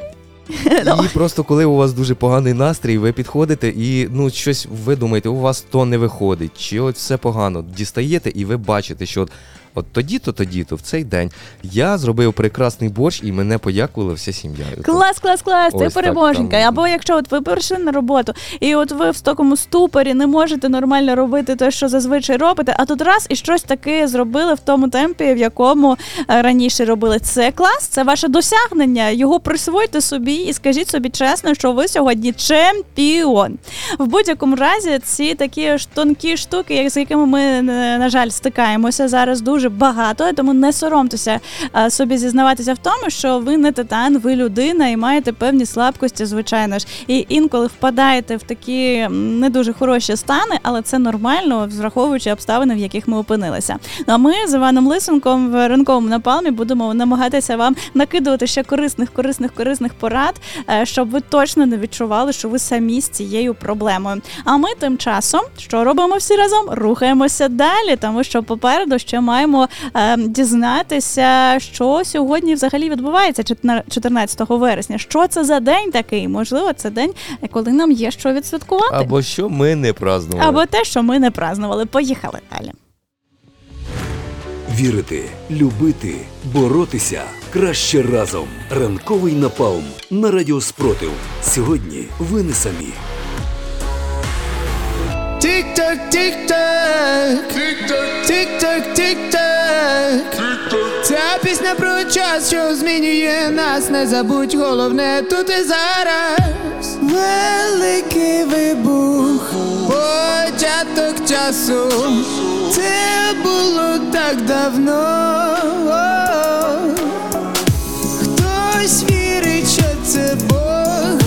І просто коли у вас дуже поганий настрій, ви підходите і ну щось ви думаєте, у вас то не виходить, чи от все погано. Дістаєте, і ви бачите, що от, от тоді-то, тоді-то, в цей день я зробив прекрасний борщ, і мене подякувала вся сім'я. Клас, клас, клас, ти переможенька. там. Або якщо от ви прийшли на роботу, і от ви в такому ступорі не можете нормально робити те, що зазвичай робите, а тут раз і щось таке зробили в тому темпі, в якому е, раніше робили. Це клас, це ваше досягнення. Його присвойте собі і скажіть собі чесно, що ви сьогодні чемпіон. В будь-якому разі ці такі ж тонкі штуки, як- з якими ми, е, на жаль, стикаємося зараз дуже багато, тому не соромтеся е, собі зізнаватися в тому, що ви не титан, ви людина і маєте певні слабкості, звичайно ж. І інколи впадаєте в такі не дуже хороші стани, але це нормально, враховуючи обставини, в яких ми опинилися. Ну а ми з Іваном Лисенком в ранковому напалмі будемо намагатися вам накидувати ще корисних, корисних, корисних порад, е, щоб ви точно не відчували, що ви самі з цією проблемою. А ми тим часом, що робимо всі разом, рухаємося далі, тому що попереду ще маємо е, дізнатися, що сьогодні взагалі відбувається 14 вересня. Що це за день такий? Можливо, це день, коли нам є що відсвяткувати. Або що ми не празднували. Або те, що ми не празнували. Поїхали далі. Вірити, любити, боротися краще разом. Ранковий напалм на радіо Спротив. Сьогодні ви не самі. Тик-так, тик-так, тик-так, тик-так. Ця пісня про час, що змінює нас, не забудь головне тут і зараз. Великий вибух, початок часу. Це було так давно. Хтось вірить, що це далі.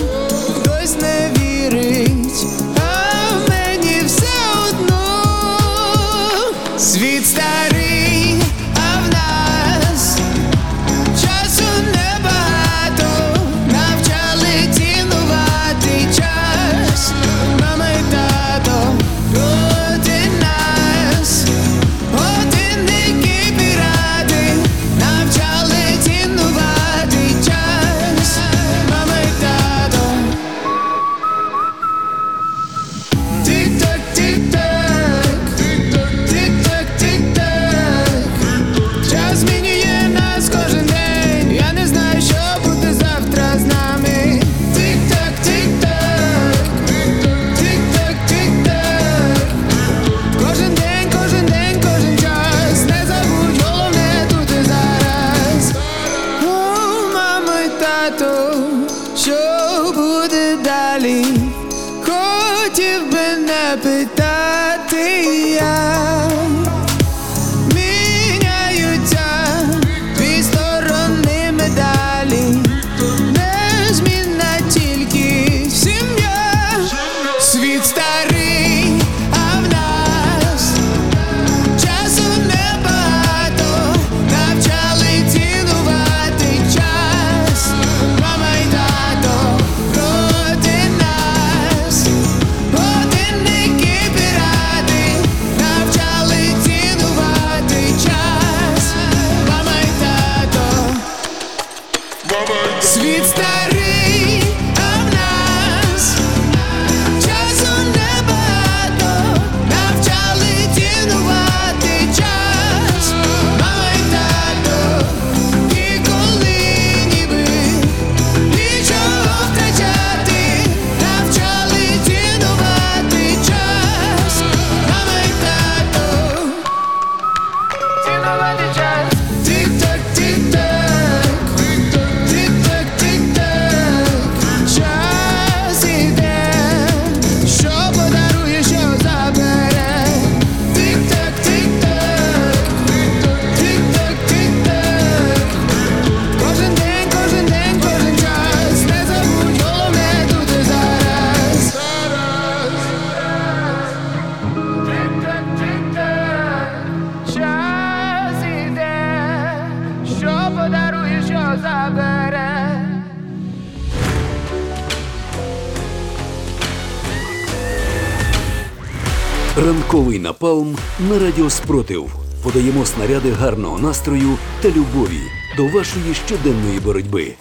Напалм на радіо Спротив. Подаємо снаряди гарного настрою та любові до вашої щоденної боротьби.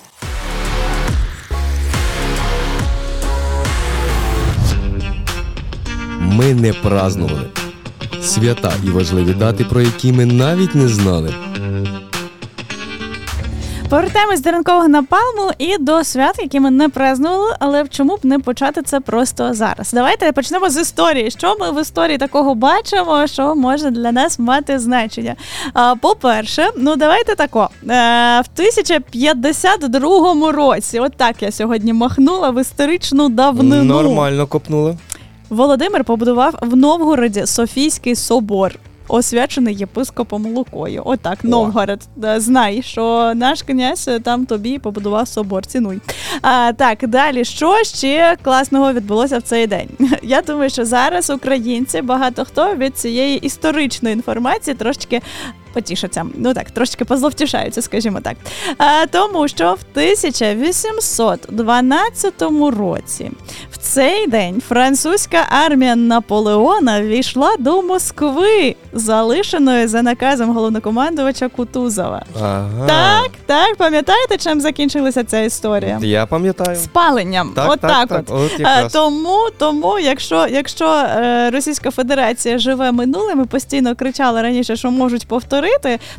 Ми не празнували. Свята і важливі дати, про які ми навіть не знали. Повертаємось до ранкового напалму і до свят, які ми не празнували, але чому б не почати це просто зараз? Давайте почнемо з історії. Що ми в історії такого бачимо, що може для нас мати значення? По-перше, ну давайте тако. Е, в 1052 році, от так я сьогодні махнула в історичну давнину. Нормально копнули. Володимир побудував в Новгороді Софійський собор. Освячений єпископом Лукою. Отак, Новгород. Знай, що наш князь там тобі побудував собор. Цінуй. А, так, далі, що ще класного відбулося в цей день? Я думаю, що зараз українці багато хто від цієї історичної інформації трошечки потішаться. Ну так, трошки позловтішаються, скажімо так. А, тому що в 1812 році в цей день французька армія Наполеона війшла до Москви, залишеної за наказом головнокомандувача Кутузова. Ага. Так, так, пам'ятаєте, чим закінчилася ця історія? Я пам'ятаю. Спаленням. Так, от так, так, так, от. от якраз. тому, тому, якщо, якщо е, Російська Федерація живе минулим і постійно кричала раніше, що можуть повторити,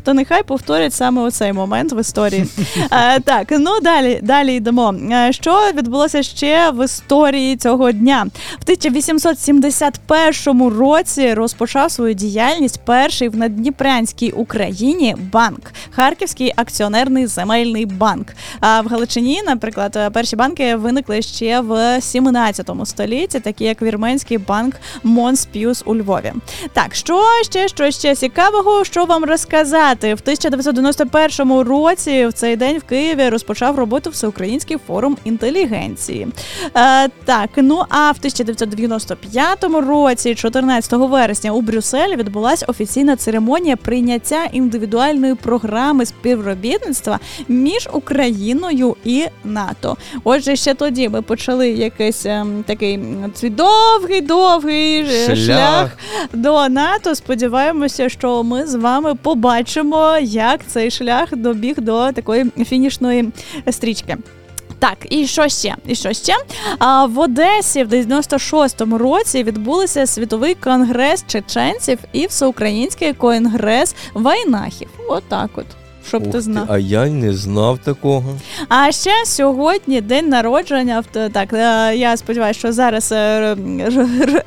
то нехай повторять саме оцей момент в історії. Е, так, ну далі, далі йдемо. Е, що відбулося ще в історії цього дня? В 1871 році розпочав свою діяльність перший в Надніпрянській Україні банк Харківський акціонерний земельний банк. А в Галичині, наприклад, перші банки виникли ще в 17 столітті, такі як Вірменський банк Монспіус у Львові. Так, що ще, що ще цікавого, що вам розказати? В 1991 році в цей день в Києві розпочав роботу Всеукраїнський форум інтелігенції. Е, так, ну а в 1995 році, 14 вересня, у Брюсселі відбулася офіційна церемонія прийняття індивідуальної програми співробітництва між Україною і НАТО. Отже, ще тоді ми почали якийсь ем, такий цей довгий, довгий е, Шлях. шлях до НАТО. Сподіваємося, що ми з вами побачимо, як цей шлях добіг до такої фінішної стрічки. Так, і що ще? І що ще? А в Одесі в 96-му році відбулися світовий конгрес чеченців і всеукраїнський конгрес вайнахів. Отак от. Щоб Ух ти знав. А я й не знав такого. А ще сьогодні день народження. Так, е, я сподіваюся, що зараз е,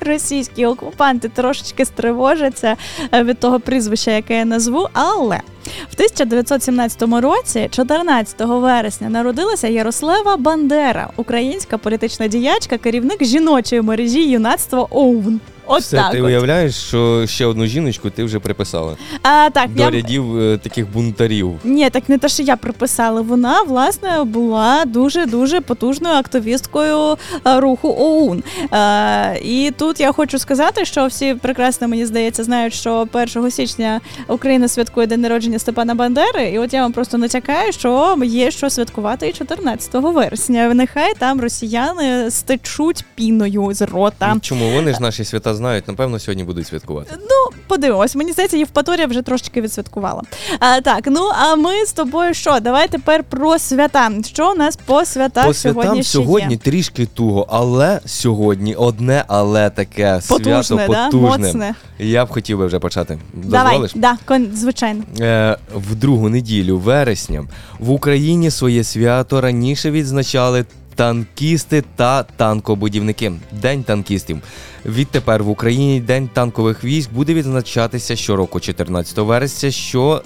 російські окупанти трошечки стривожаться е, від того прізвища, яке я назву, але. В 1917 році, 14 вересня, народилася Ярослава Бандера, українська політична діячка, керівник жіночої мережі юнацтва ОУН. От Все, так. ти от. уявляєш, що ще одну жіночку ти вже приписала А, так, до я... рядів е, таких бунтарів. Ні, так не те, що я приписала. Вона власне була дуже дуже потужною активісткою е, руху ОУН. Е, і тут я хочу сказати, що всі прекрасно мені здається знають, що 1 січня Україна святкує день народження Степана Бандери. І от я вам просто натякаю, що є що святкувати і 14 вересня. Нехай там росіяни стечуть піною з рота. Чому вони ж наші свята знають? Напевно, сьогодні будуть святкувати. Ну, подивимось. Мені здається, Євпаторія вже трошечки відсвяткувала. А, так, ну а ми з тобою що? Давай тепер про свята. Що у нас по святах По сьогодні святам ще сьогодні є? трішки туго, але сьогодні одне, але таке Потужне, свято да? потужне. Моцне. Я б хотів би вже почати. Давай, да, кон, звичайно. Е, в другу неділю вересня в Україні своє свято раніше відзначали танкісти та танкобудівники. День танкістів. Відтепер в Україні День танкових військ буде відзначатися щороку 14 вересня, що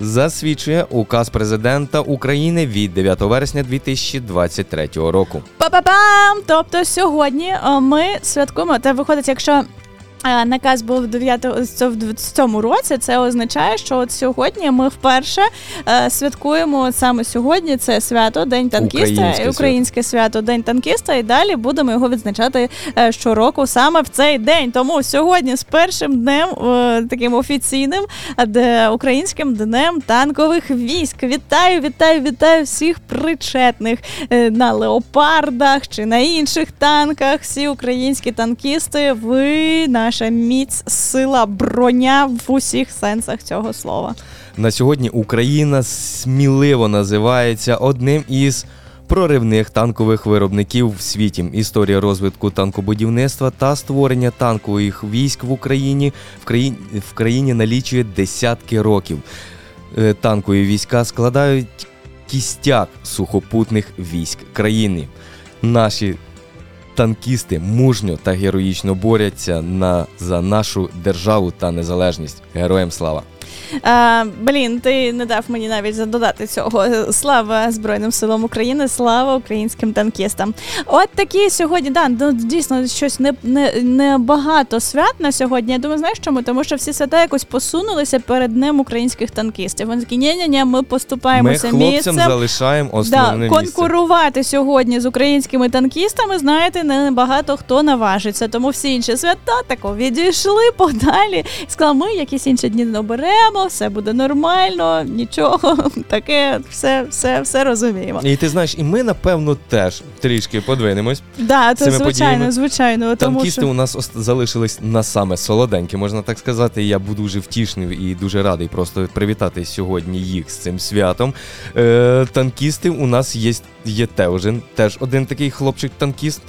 засвідчує указ президента України від 9 вересня 2023 року. Па-па-пам! Тобто сьогодні е, ми святкуємо. Та виходить, якщо. Е, Наказ був в 9 в цьому році. Це означає, що от сьогодні ми вперше е, святкуємо саме сьогодні. Це свято День танкіста, Українське українське свято День танкіста. І далі будемо його відзначати е, щороку саме в цей день. Тому сьогодні з першим днем таким офіційним де українським днем танкових військ. Вітаю, вітаю, вітаю всіх причетних на леопардах чи на інших танках. Всі українські танкісти. Ви наша міць, сила, броня в усіх сенсах цього слова. На сьогодні Україна сміливо називається одним із проривних танкових виробників в світі. Історія розвитку танкобудівництва та створення танкових військ в Україні в країні, в країні налічує десятки років. Е, Танкові війська складають кістяк сухопутних військ країни. Наші танкісти мужньо та героїчно борються на, за нашу державу та незалежність. Героям слава! А, блін, ти не дав мені навіть додати цього. Слава Збройним силам України, слава українським танкістам. От такі сьогодні, да, ну, дійсно щось не, не, не багато свят на сьогодні. Я думаю, знаєш чому? Тому що всі свята якось посунулися перед днем українських танкістів. Вони такі, ні-ні-ні, ми Ми поступаємося хлопцям місцем. залишаємо Да, основне місце. конкурувати сьогодні з українськими танкістами, знаєте, не багато хто наважиться. Тому всі інші свята тако відійшли подалі. Сказали, ми якісь інші дні не оберемо, все буде нормально, нічого. Таке, все, все, все розуміємо. І ти знаєш, і ми напевно теж трішки подвинемось. Да, цими звичайно, подіями. звичайно. Тому Танкісти що... у нас залишились на саме солоденьке, можна так сказати. Я буду дуже втішний і дуже радий просто привітати сьогодні їх з цим святом. Е, танкісти у нас є, є Теожин, теж один такий хлопчик-танкіст.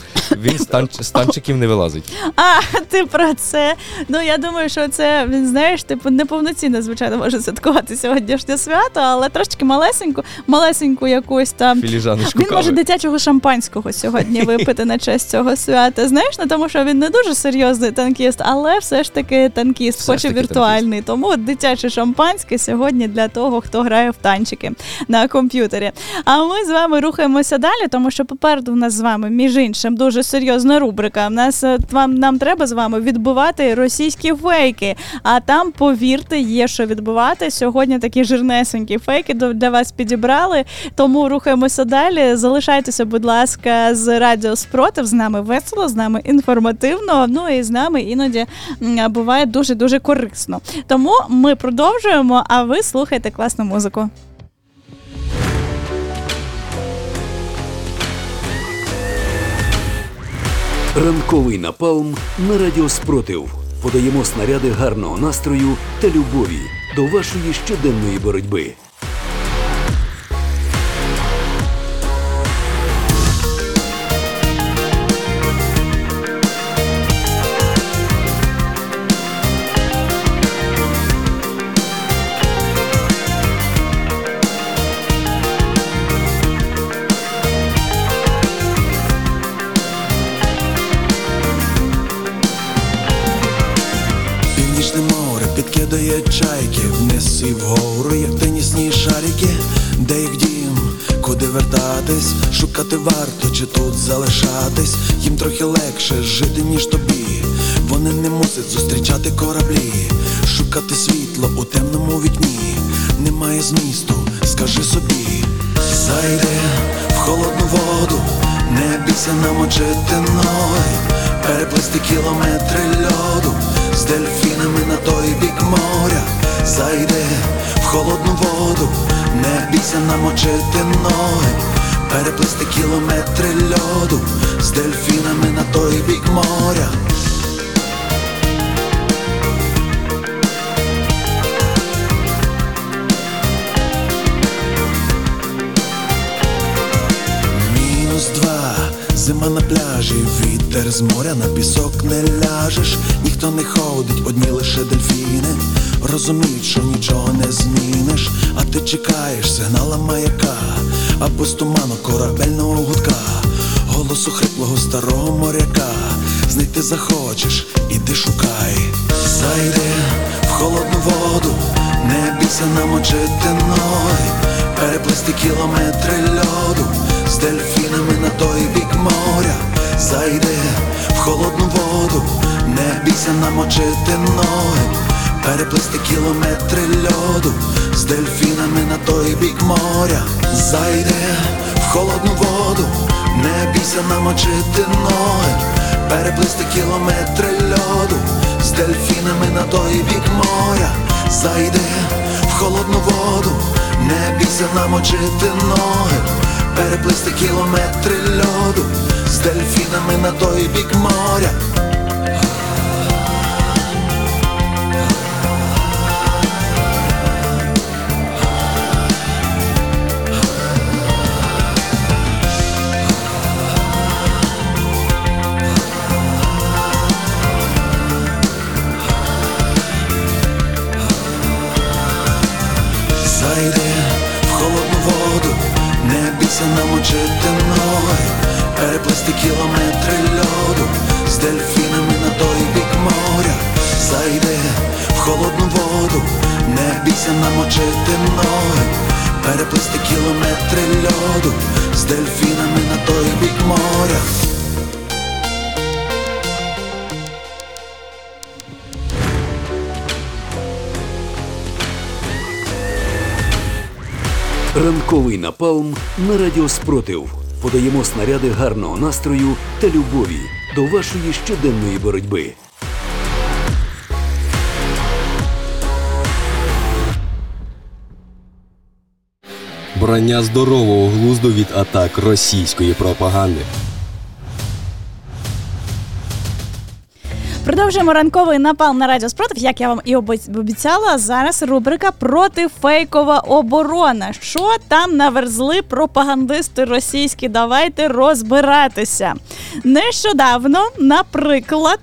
Він з, з танчиків не вилазить. А, ти про це. Ну я думаю, що це він знаєш, типу неповноцінно, звичайно, може святкувати сьогоднішнє свято, але трошечки малесеньку, малесеньку якусь там. Філіжаночку Він може дитячого шампанського сьогодні випити на честь цього свята. Знаєш, ну тому що він не дуже серйозний танкіст, але все ж таки танкіст, Все хоч і віртуальний. Тому дитяче шампанське сьогодні для того, хто грає в танчики на комп'ютері. А ми з вами рухаємося далі, тому що попереду в нас з вами, між іншим, дуже серйозна рубрика. В нас е, вам нам треба з вами відбивати російські фейки. А там, повірте, є що відбивати. Сьогодні такі жирнесенькі фейки для вас підібрали. Тому рухаємося далі. Залишайтеся, будь ласка, з Радіо Спротив. З нами весело, з нами інформативно. Ну і з нами іноді буває дуже дуже корисно. Тому ми продовжуємо. А ви слухайте класну музику. Ранковий напалм на радіо Спротив. Подаємо снаряди гарного настрою та любові до вашої щоденної боротьби. Вниз і вгору, як тенісні шарики, де їх дім, куди вертатись, шукати варто чи тут залишатись, їм трохи легше жити, ніж тобі. Вони не мусять зустрічати кораблі, шукати світло у темному вікні. Немає змісту, скажи собі, зайди в холодну воду, не бійся намочити ноги, переплисти кілометри льоду. З дельфінами на той бік моря. Зайди в холодну воду, не бійся намочити ноги, переплисти кілометри льоду. З дельфінами на той бік моря. Зима на пляжі, вітер з моря на пісок не ляжеш, ніхто не ходить, одні лише дельфіни. Розуміють, що нічого не зміниш, а ти чекаєш сигнала маяка, або з туману корабельного гудка, голосу хриплого старого моряка. Знайти захочеш, іди шукай, зайди в холодну воду, не бійся намочити ноги, переплисти кілометри льоду з дельфінами на той бік моря. Зайди в холодну воду, не бійся намочити ноги, переплисти кілометри льоду з дельфінами на той бік моря. Зайди в холодну воду, не бійся намочити ноги, переплисти кілометри льоду з дельфінами на той бік моря. Зайди в холодну воду, не бійся намочити ноги, переплисти кілометри льоду з дельфінами на той бік моря. Намочити переплисти кілометри льоду з дельфінами на той бік моря. Зайди в холодну воду, не бійся намочити ноги, переплисти кілометри льоду з дельфінами на той бік моря. Ранковий напалм на радіо Спротив. Подаємо снаряди гарного настрою та любові до вашої щоденної боротьби. Брання здорового глузду від атак російської пропаганди. Продовжуємо ранковий напал на радіо спротив. Як я вам і обіцяла, зараз рубрика протифейкова оборона. Що там наверзли пропагандисти російські? Давайте розбиратися. Нещодавно, наприклад.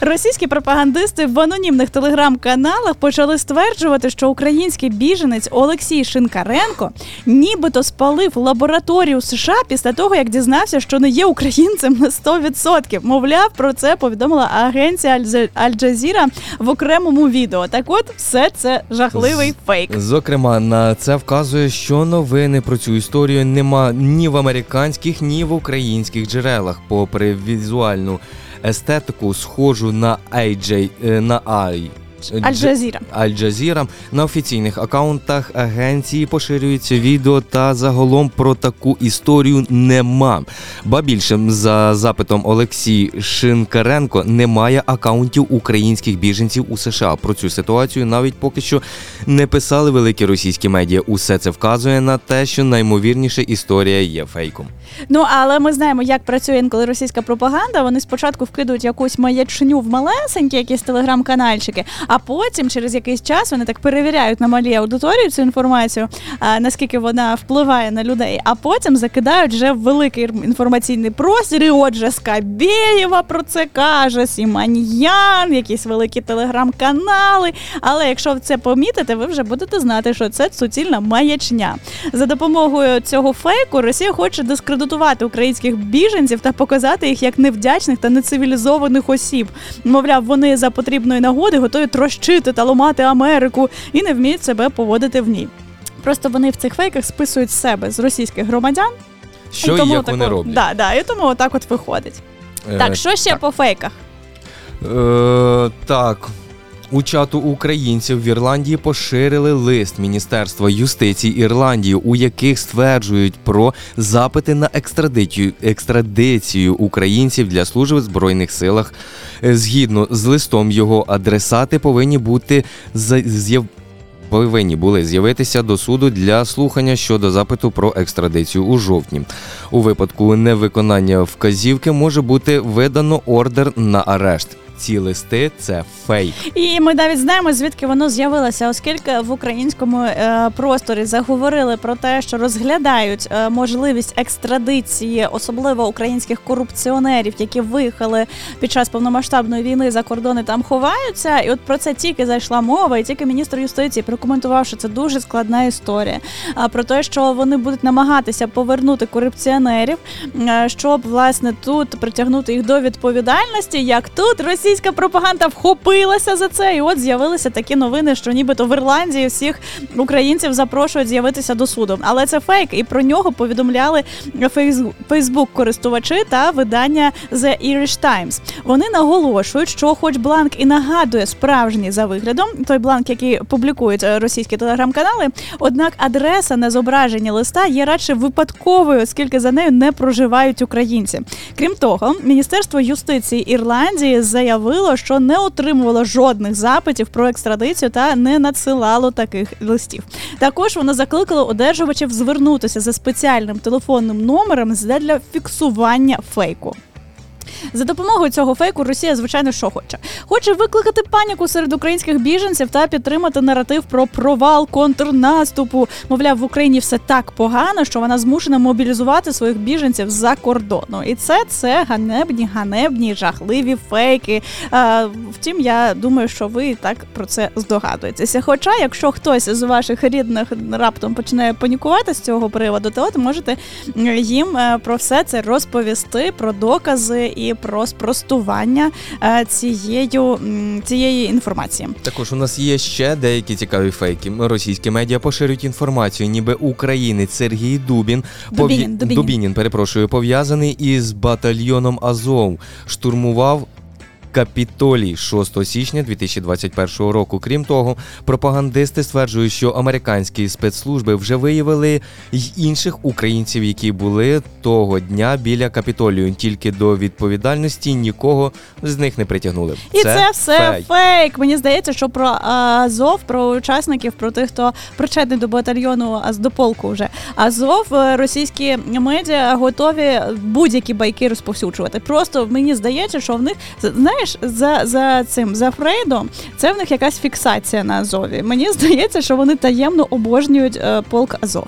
Російські пропагандисти в анонімних телеграм-каналах почали стверджувати, що український біженець Олексій Шинкаренко нібито спалив лабораторію США після того, як дізнався, що не є українцем на 100%. Мовляв, про це повідомила агенція Аль- Аль-Джазіра в окремому відео. Так от, все це жахливий фейк. Зокрема, на це вказує, що новини про цю історію нема ні в американських, ні в українських джерелах, попри візуальну естетику, схожу на AJ, е, на I. Аль-Джазіра. Аль-Джазіра на офіційних акаунтах агенції поширюється відео та загалом про таку історію нема. Ба більше за запитом Олексій Шинкаренко немає акаунтів українських біженців у США. Про цю ситуацію навіть поки що не писали великі російські медіа. Усе це вказує на те, що наймовірніше історія є фейком. Ну але ми знаємо, як працює інколи російська пропаганда. Вони спочатку вкидують якусь маячню в малесенькі якісь телеграм-канальчики, а потім через якийсь час вони так перевіряють на малій аудиторії цю інформацію, наскільки вона впливає на людей, а потім закидають вже в великий інформаційний простір. І отже, Скабєєва про це каже, Сіманьян, якісь великі телеграм-канали. Але якщо це помітите, ви вже будете знати, що це суцільна маячня. За допомогою цього фейку Росія хоче дискредитувати українських біженців та показати їх як невдячних та нецивілізованих осіб. Мовляв, вони за потрібної нагоди готові трощити та ламати Америку і не вміють себе поводити в ній. Просто вони в цих фейках списують себе з російських громадян. Що і тому як так вони роблять. Да, да, і тому отак от виходить. Е, так, що ще по фейках? Е, так. У чату українців в Ірландії поширили лист Міністерства юстиції Ірландії, у яких стверджують про запити на екстрадицію, екстрадицію українців для служби в збройних силах. Е, Згідно з листом, його адресати повинні бути з'яв... Повинні були з'явитися до суду для слухання щодо запиту про екстрадицію у жовтні. У випадку невиконання вказівки може бути видано ордер на арешт. Ці листи це фейк. І ми навіть знаємо, звідки воно з'явилося, оскільки в українському е, просторі заговорили про те, що розглядають е, можливість екстрадиції, особливо українських корупціонерів, які виїхали під час повномасштабної війни за кордони, там ховаються. І от про це тільки зайшла мова, і тільки міністр юстиції прокоментував, що це дуже складна історія. А про те, що вони будуть намагатися повернути корупціонерів, е, щоб власне тут притягнути їх до відповідальності, як тут російська пропаганда вхопилася за це, і от з'явилися такі новини, що нібито в Ірландії всіх українців запрошують з'явитися до суду. Але це фейк, і про нього повідомляли Фейсбук користувачі та видання The Irish Times. Вони наголошують, що, хоч бланк і нагадує справжній за виглядом, той бланк, який публікують е, російські телеграм-канали, однак адреса на зображенні листа є радше випадковою, оскільки за нею не проживають українці. Крім того, Міністерство юстиції Ірландії заявило, що не отримувало жодних запитів про екстрадицію та не надсилало таких листів. Також воно закликало одержувачів звернутися за спеціальним телефонним номером для фіксування фейку. За допомогою цього фейку Росія, звичайно, що хоче. Хоче викликати паніку серед українських біженців та підтримати наратив про провал контрнаступу. Мовляв, в Україні все так погано, що вона змушена мобілізувати своїх біженців за кордону. І це це ганебні, ганебні, жахливі фейки. Е, втім, я думаю, що ви так про це здогадуєтеся. Хоча, якщо хтось з ваших рідних раптом починає панікувати з цього приводу, то от можете їм е, про все це розповісти, про докази і про спростування е, цією, цієї інформації. Також у нас є ще деякі цікаві фейки. Російські медіа поширюють інформацію, ніби українець Сергій Дубін Дубінін, пов... Дубінін. Дубінін, перепрошую, пов'язаний із батальйоном Азов, штурмував. Капітолій 6 січня 2021 року. Крім того, пропагандисти стверджують, що американські спецслужби вже виявили й інших українців, які були того дня біля Капітолію. Тільки до відповідальності нікого з них не притягнули. І це, все фейк. фейк. Мені здається, що про Азов, про учасників, про тих, хто причетний до батальйону, а з до полку вже Азов, е, російські медіа готові будь-які байки розповсюджувати. Просто мені здається, що в них знаєш, за, за цим за Фрейдом, це в них якась фіксація на Азові. Мені здається, що вони таємно обожнюють е, полк Азов.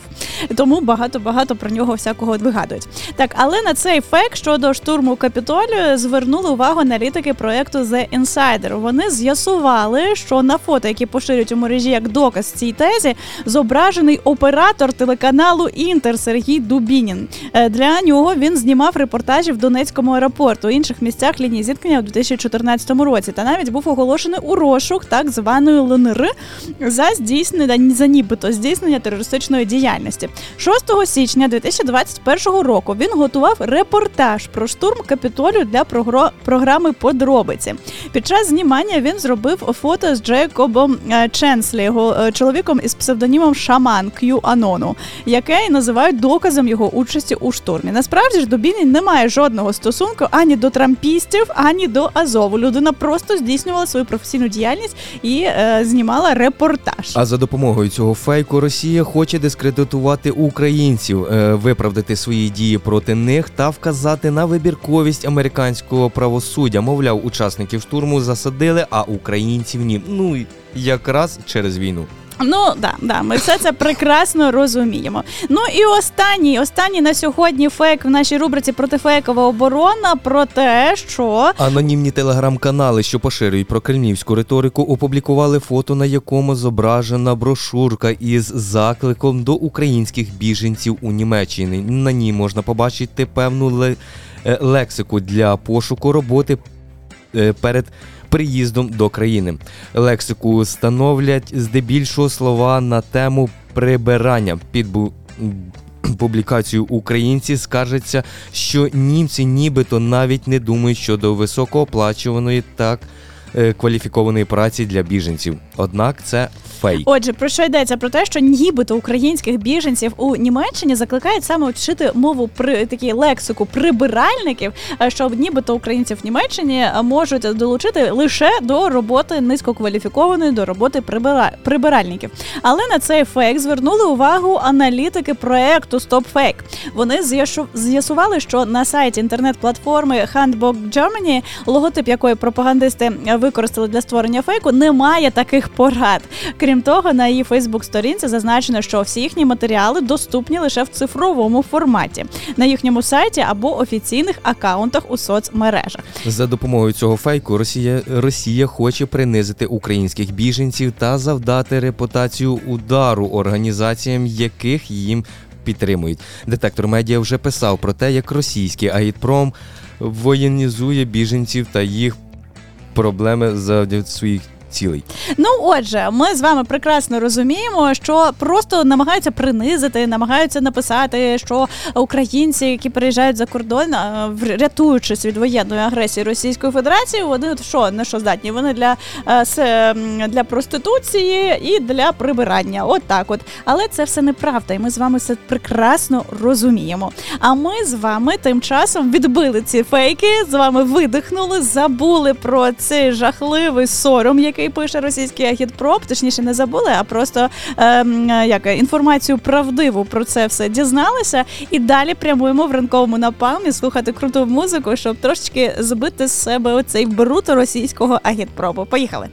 Тому багато багато про нього всякого вигадують. Так, але на цей фейк щодо штурму Капітолію звернули увагу аналітики проекту The Insider. Вони з'ясували, що на фото, які поширюють у мережі як доказ цій тезі, зображений оператор телеканалу Інтер Сергій Дубінін. Е, Для нього він знімав репортажі в Донецькому аеропорту, інших місцях лінії зіткнення у 2014 році. Та навіть був оголошений у розшук так званої ЛНР за здійснення за нібито здійснення терористичної діяльності. 6 січня 2021 року він готував репортаж про штурм Капітолію для програми Подробиці. Під час знімання він зробив фото з Джейкобом е, Ченслі, його е, чоловіком із псевдонімом Шаман К'ю Анону, яке називають доказом його участі у штурмі. Насправді ж Дубінін не має жодного стосунку ані до трампістів, ані до Азову. Людина просто здійснювала свою професійну діяльність і е, знімала репортаж. А за допомогою цього фейку Росія хоче дискредитувати українців, е, виправдати свої дії проти них та вказати на вибірковість американського правосуддя. Мовляв, учасників штурму засадили, а українців ні. Ну якраз через війну. Ну да, да, ми все це прекрасно розуміємо. Ну і останній, останній на сьогодні фейк в нашій рубриці протифейкова оборона про те, що Анонімні телеграм-канали, що поширюють про кремлівську риторику, опублікували фото, на якому зображена брошурка із закликом до українських біженців у Німеччині. На ній можна побачити певну е, лексику для пошуку роботи. е, перед приїздом до країни. Лексику становлять здебільшого слова на тему прибирання. Під публікацію українці скаржаться, що німці нібито навіть не думають щодо високооплачуваної так е, кваліфікованої праці для біженців. Однак це фейк. Отже, про що йдеться? Про те, що нібито українських біженців у Німеччині закликають саме вчити мову при такі лексику прибиральників, е, що нібито українців в Німеччині можуть долучити лише до роботи низькокваліфікованої до роботи прибира... прибиральників. Але на цей фейк звернули увагу аналітики проекту StopFake. Вони з'ясували, що на сайті інтернет-платформи Handbook Germany, логотип якої пропагандисти використали для створення фейку, немає таких порад. Крім того, на її Фейсбук-сторінці зазначено, що всі їхні матеріали доступні лише в цифровому форматі на їхньому сайті або офіційних акаунтах у соцмережах. За допомогою цього фейку Росія Росія хоче принизити українських біженців та завдати репутацію удару організаціям, яких їм підтримують. Детектор медіа вже писав про те, як російський агітпром воєнізує біженців та їх проблеми завдяки своїх цілей. Ну, отже, ми з вами прекрасно розуміємо, що просто намагаються принизити, намагаються написати, що українці, які переїжджають за кордон, а, в- рятуючись від воєнної агресії Російської Федерації, вони що на що здатні? Вони для, е, для проституції і для прибирання. От так от. Але це все неправда, і ми з вами це прекрасно розуміємо. А ми з вами тим часом відбили ці фейки, з вами видихнули, забули про цей жахливий сором, який пише російський агітпроп. Точніше, не забули, а просто ем, як інформацію правдиву про це все дізналися. І далі прямуємо в ранковому напалмі слухати круту музику, щоб трошечки збити з себе оцей бруд російського агітпропу. Поїхали.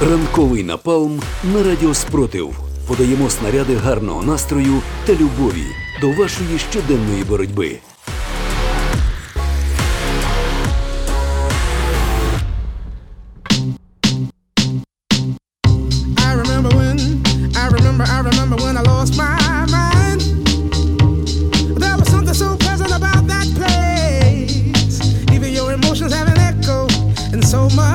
Ранковий напалм на радіо Спротив. Подаємо снаряди гарного настрою та любові до вашої щоденної боротьби. So much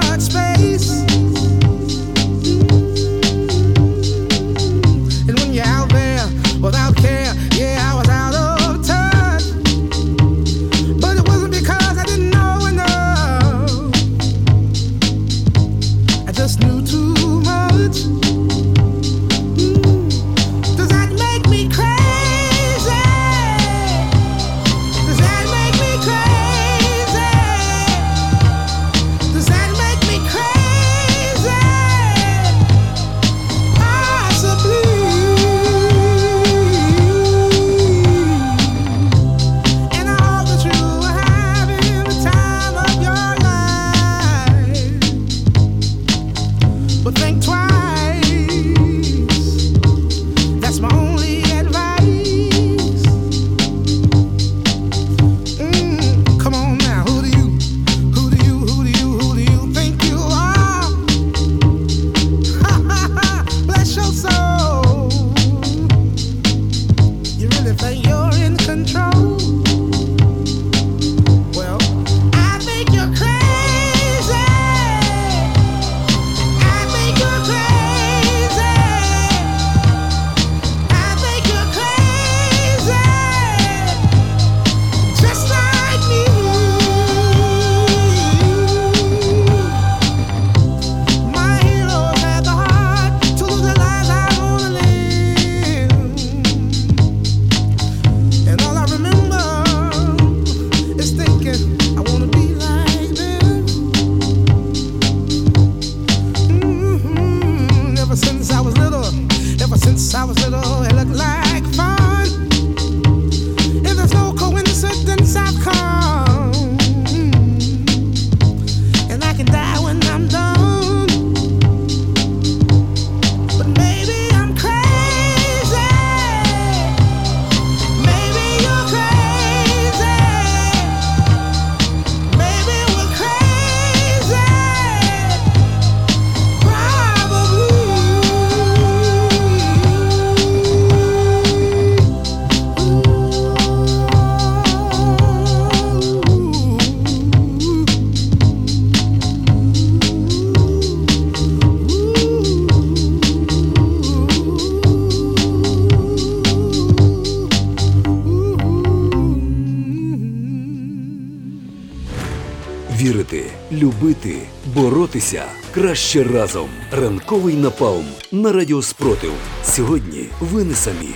любити, боротися краще разом. Ранковий напалм на радіо Спротив. Сьогодні ви не самі.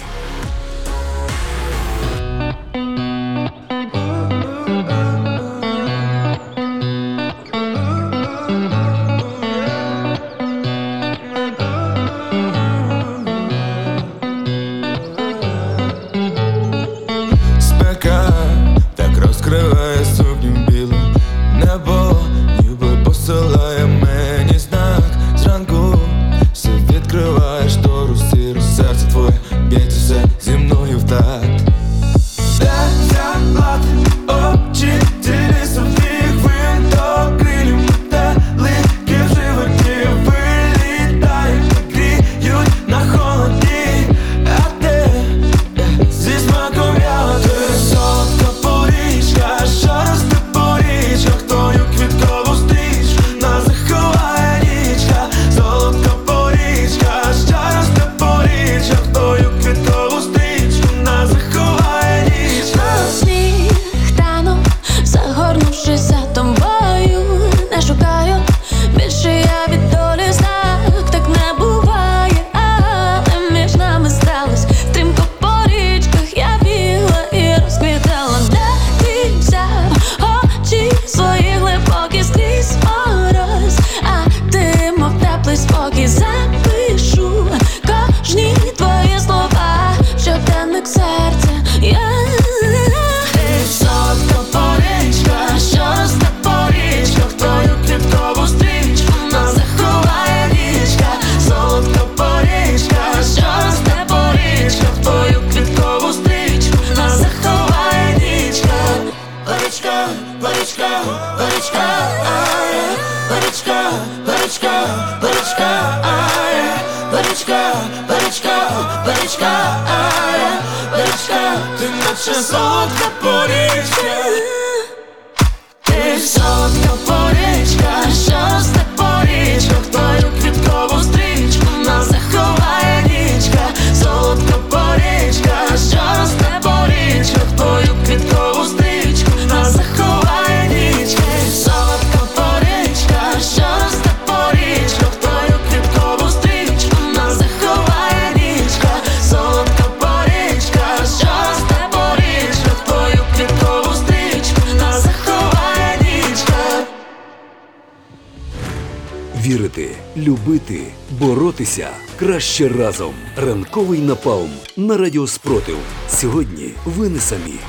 Краще разом. Ранковий напалм на радіо Спротив. Сьогодні ви не самі.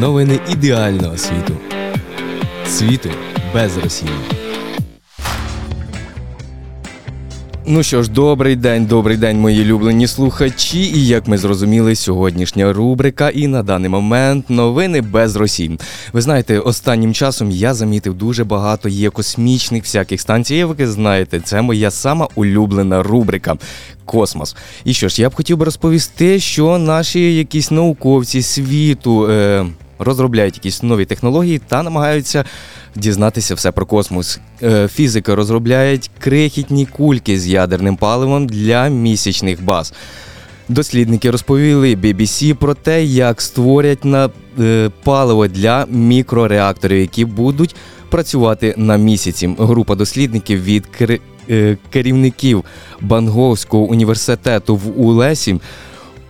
Новини ідеального світу. Світу без Росії. Ну що ж, добрий день, добрий день, мої улюблені слухачі. І як ми зрозуміли, сьогоднішня рубрика і на даний момент новини без Росії. Ви знаєте, останнім часом я замітив дуже багато є космічних всяких станцій. Як ви знаєте, це моя сама улюблена рубрика. Космос. І що ж, я б хотів би розповісти, що наші якісь науковці світу е, розробляють якісь нові технології та намагаються дізнатися все про космос. Е, фізики розробляють крихітні кульки з ядерним паливом для місячних баз. Дослідники розповіли BBC про те, як створять на е, паливо для мікрореакторів, які будуть працювати на місяці. Група дослідників від кер- е, керівників Банговського університету в Улесі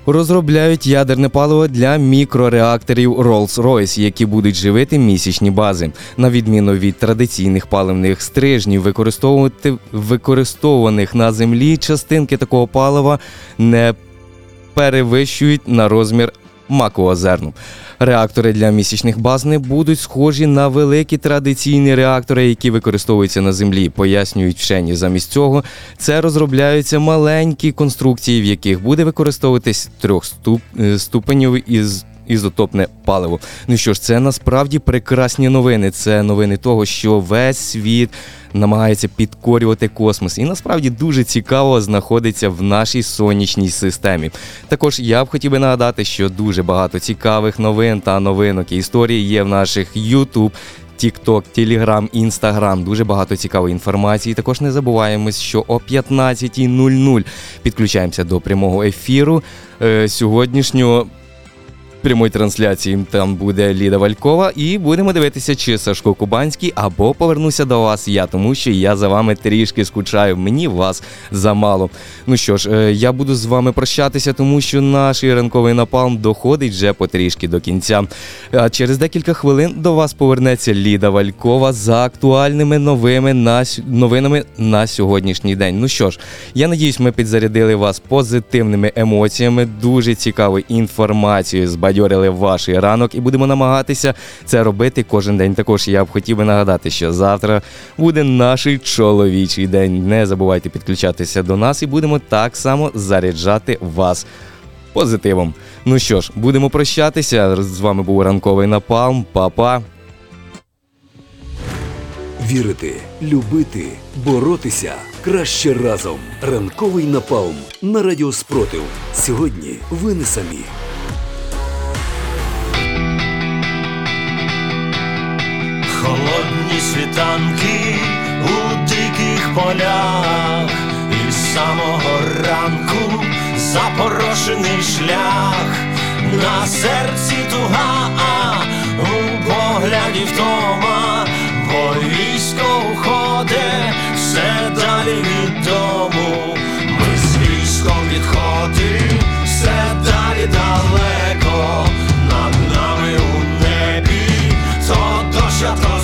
розробляють ядерне паливо для мікрореакторів Rolls-Royce, які будуть живити місячні бази. На відміну від традиційних паливних стрижнів, використовувати використовуваних на землі частинки такого палива не перевищують на розмір макового. Реактори для місячних баз не будуть схожі на великі традиційні реактори, які використовуються на землі, пояснюють вчені. Замість цього це розробляються маленькі конструкції, в яких буде використовуватись трьох е, ступенів із. Ізотопне паливо. Ну що ж, це насправді прекрасні новини. Це новини того, що весь світ намагається підкорювати космос, і насправді дуже цікаво знаходиться в нашій сонячній системі. Також я б хотів би нагадати, що дуже багато цікавих новин та новинок і історій є в наших YouTube, TikTok, Telegram, Instagram. Дуже багато цікавої інформації. Також не забуваємо, що о 15.00 підключаємося до прямого ефіру е, сьогоднішнього прямої трансляції. Там буде Ліда Валькова, і будемо дивитися, чи Сашко Кубанський або повернуся до вас я, тому що я за вами трішки скучаю. Мені вас замало. Ну що ж, е, я буду з вами прощатися, тому що наш ранковий напалм доходить вже потрішки до кінця. А через декілька хвилин до вас повернеться Ліда Валькова за актуальними новими на новинами на сьогоднішній день. Ну що ж, я надіюсь, ми підзарядили вас позитивними емоціями, дуже цікавою інформацією, збадьорили ваш ранок і будемо намагатися це робити кожен день. Також я б хотів би нагадати, що завтра буде наш чоловічий день. Не забувайте підключатися до нас і будемо так само заряджати вас позитивом. Ну що ж, будемо прощатися. З вами був ранковий напалм. Па-па. Вірити, любити, боротися краще разом. Ранковий напалм на радіо Спротив. Сьогодні ви не самі. Холодні світанки у диких полях, і з самого ранку запорошений шлях, на серці туга, а у погляді втома, бо військо уходить все далі від дому. Ми з військом відходимо все далі далеко, над нами у небі, то дощ, а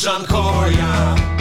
дійдуть до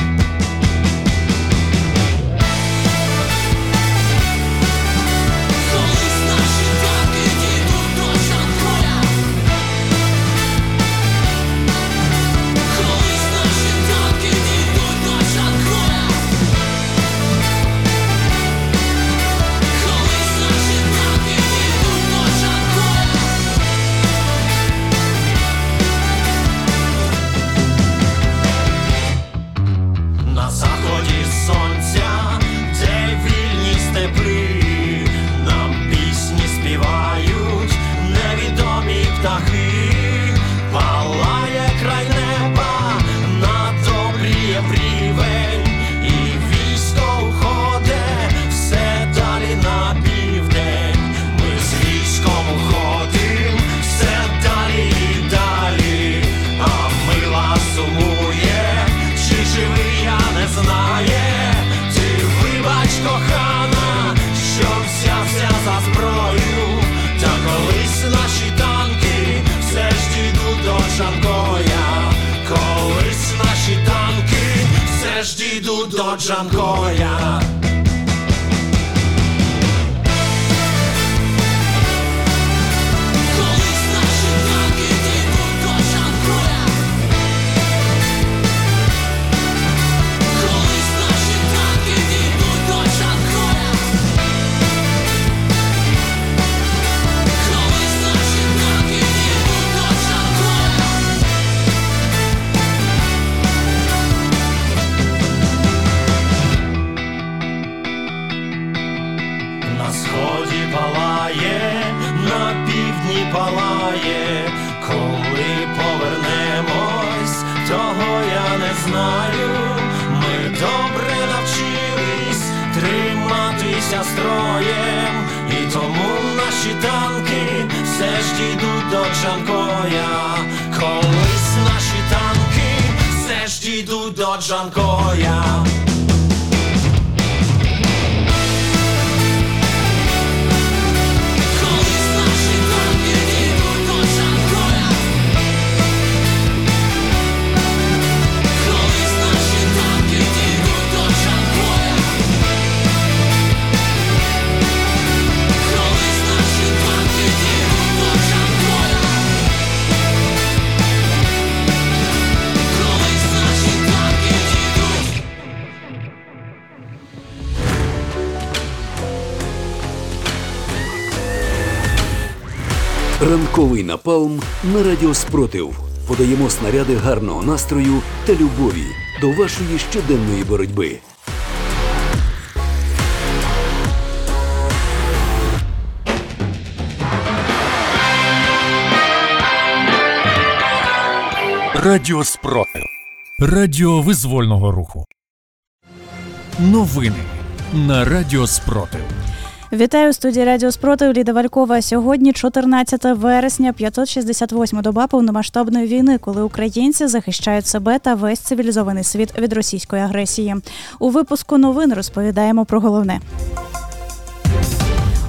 на радіо Спротив подаємо снаряди гарного настрою та любові до вашої щоденної боротьби. Радіо Спротив. Радіо визвольного руху. Новини на Радіо Спротив. Вітаю студії Радіо Спротив Ліда Валькова. Сьогодні 14 вересня, 568 доба повномасштабної війни, коли українці захищають себе та весь цивілізований світ від російської агресії. У випуску новин розповідаємо про головне.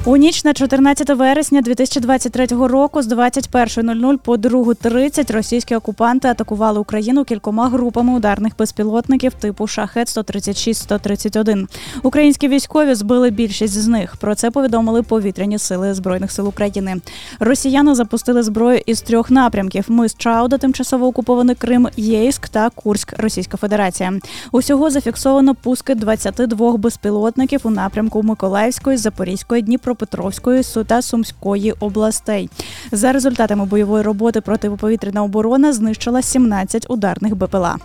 У ніч на 14 вересня 2023 року з 21.00 по 2.30 російські окупанти атакували Україну кількома групами ударних безпілотників типу Шахет 136-131. Українські військові збили більшість з них. Про це повідомили повітряні сили збройних сил України. Росіяни запустили зброю із трьох напрямків: мис Чауда, тимчасово окупований Крим, Єйськ та Курськ, Російська Федерація. Усього зафіксовано пуски 22 безпілотників у напрямку Миколаївської, Запорізької, Дніпропетровської та Сумської областей. За результатами бойової роботи протиповітряна оборона знищила 17 ударних БПЛА.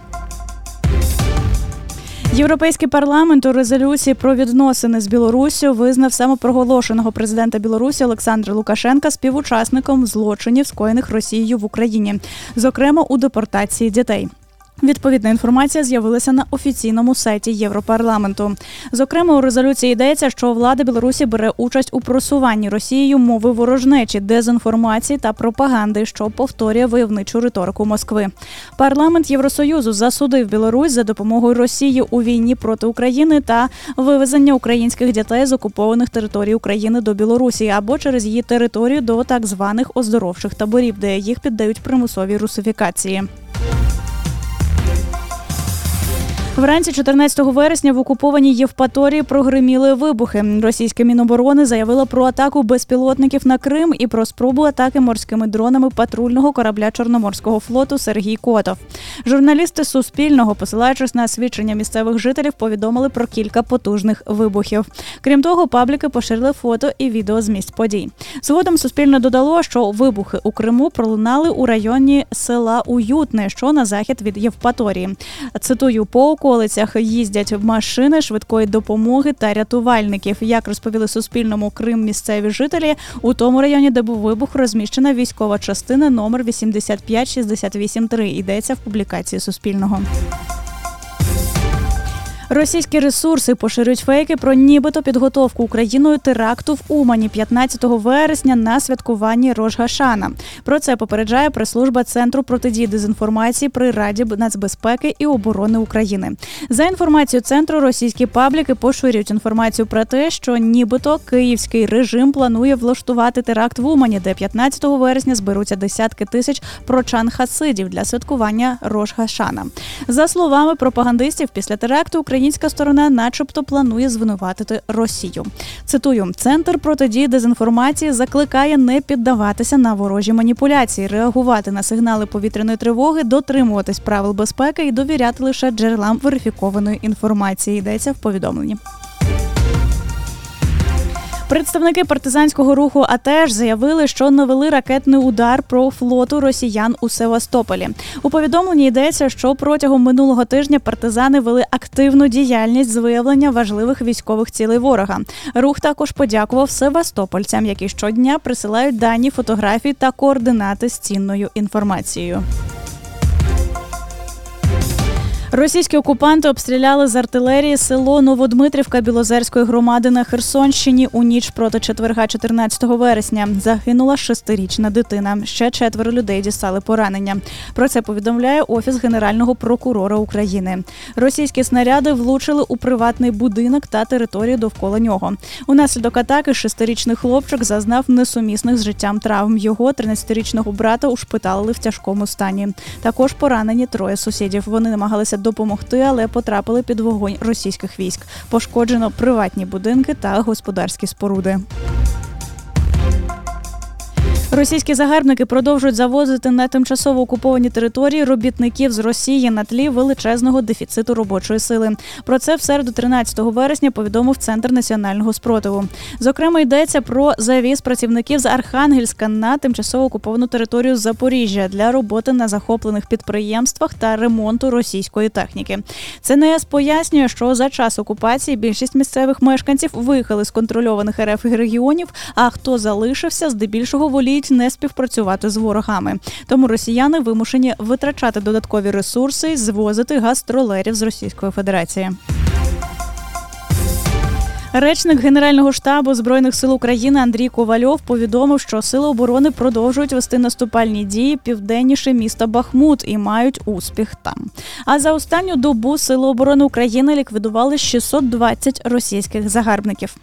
Європейський парламент у резолюції про відносини з Білоруссю визнав самопроголошеного президента Білорусі Олександра Лукашенка співучасником злочинів, скоєних Росією в Україні, зокрема у депортації дітей. Відповідна інформація з'явилася на офіційному сайті Європарламенту. Зокрема, у резолюції йдеться, що влада Білорусі бере участь у просуванні Росією мови ворожнечі, дезінформації та пропаганди, що повторює войовничу риторику Москви. Парламент Євросоюзу засудив Білорусь за допомогою Росії у війні проти України та вивезення українських дітей з окупованих територій України до Білорусі або через її територію до так званих оздоровчих таборів, де їх піддають примусовій русифікації. Вранці 14 вересня в окупованій Євпаторії прогриміли вибухи. Російське міноборони заявило про атаку безпілотників на Крим і про спробу атаки морськими дронами патрульного корабля Чорноморського флоту Сергій Котов. Журналісти Суспільного, посилаючись на свідчення місцевих жителів, повідомили про кілька потужних вибухів. Крім того, пабліки поширили фото і відео з місць подій. Згодом Суспільне додало, що вибухи у Криму пролунали у районі села Уютне, що на захід від Євпаторії. Цитую по околицях їздять машини швидкої допомоги та рятувальників. Як розповіли Суспільному Крим місцеві жителі, у тому районі, де був вибух, розміщена військова частина номер 85683. Йдеться в публікації Суспільного. Російські ресурси поширюють фейки про нібито підготовку Україною теракту в Умані 15 вересня на святкуванні Рожгашана. Про це попереджає прес-служба Центру протидії дезінформації при Раді нацбезпеки і оборони України. За інформацією центру, російські пабліки поширюють інформацію про те, що нібито київський режим планує влаштувати теракт в Умані, де 15 вересня зберуться десятки тисяч прочан хасидів для святкування Рожгашана. За словами пропагандистів, після теракту українська сторона, начебто, планує звинуватити Росію. Цитую: центр протидії дезінформації закликає не піддаватися на ворожі маніпуляції, реагувати на сигнали повітряної тривоги, дотримуватись правил безпеки і довіряти лише джерелам верифікованої інформації. Йдеться в повідомленні. Представники партизанського руху АТЕШ заявили, що навели ракетний удар про флоту росіян у Севастополі. У повідомленні йдеться, що протягом минулого тижня партизани вели активну діяльність з виявлення важливих військових цілей ворога. Рух також подякував севастопольцям, які щодня присилають дані, фотографії та координати з цінною інформацією. Російські окупанти обстріляли з артилерії село Новодмитрівка Білозерської громади на Херсонщині у ніч проти четверга, 14 вересня. Загинула шестирічна дитина. Ще четверо людей дістали поранення. Про це повідомляє офіс генерального прокурора України. Російські снаряди влучили у приватний будинок та територію довкола нього. Унаслідок атаки шестирічний хлопчик зазнав несумісних з життям травм. Його 13-річного брата ушпиталили в тяжкому стані. Також поранені троє сусідів. Вони намагалися допомогти, але потрапили під вогонь російських військ. Пошкоджено приватні будинки та господарські споруди. Російські загарбники продовжують завозити на тимчасово окуповані території робітників з Росії на тлі величезного дефіциту робочої сили. Про це в середу 13 вересня повідомив Центр національного спротиву. Зокрема, йдеться про завіз працівників з Архангельська на тимчасово окуповану територію Запоріжжя для роботи на захоплених підприємствах та ремонту російської техніки. ЦНС пояснює, що за час окупації більшість місцевих мешканців виїхали з контрольованих РФ регіонів. А хто залишився, здебільшого воліють радить не співпрацювати з ворогами. Тому росіяни вимушені витрачати додаткові ресурси звозити гастролерів з Російської Федерації. Речник Генерального штабу збройних сил України Андрій Ковальов повідомив, що сили оборони продовжують вести наступальні дії південніше міста Бахмут і мають успіх там. А за останню добу сили оборони України ліквідували 620 російських загарбників.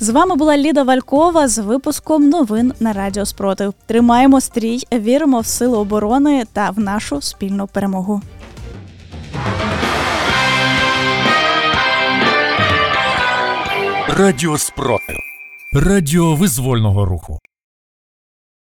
З вами була Ліда Валькова з випуском новин на Радіо Спротив. Тримаємо стрій, віримо в силу оборони та в нашу спільну перемогу. Радіо Спротив. Радіо визвольного руху.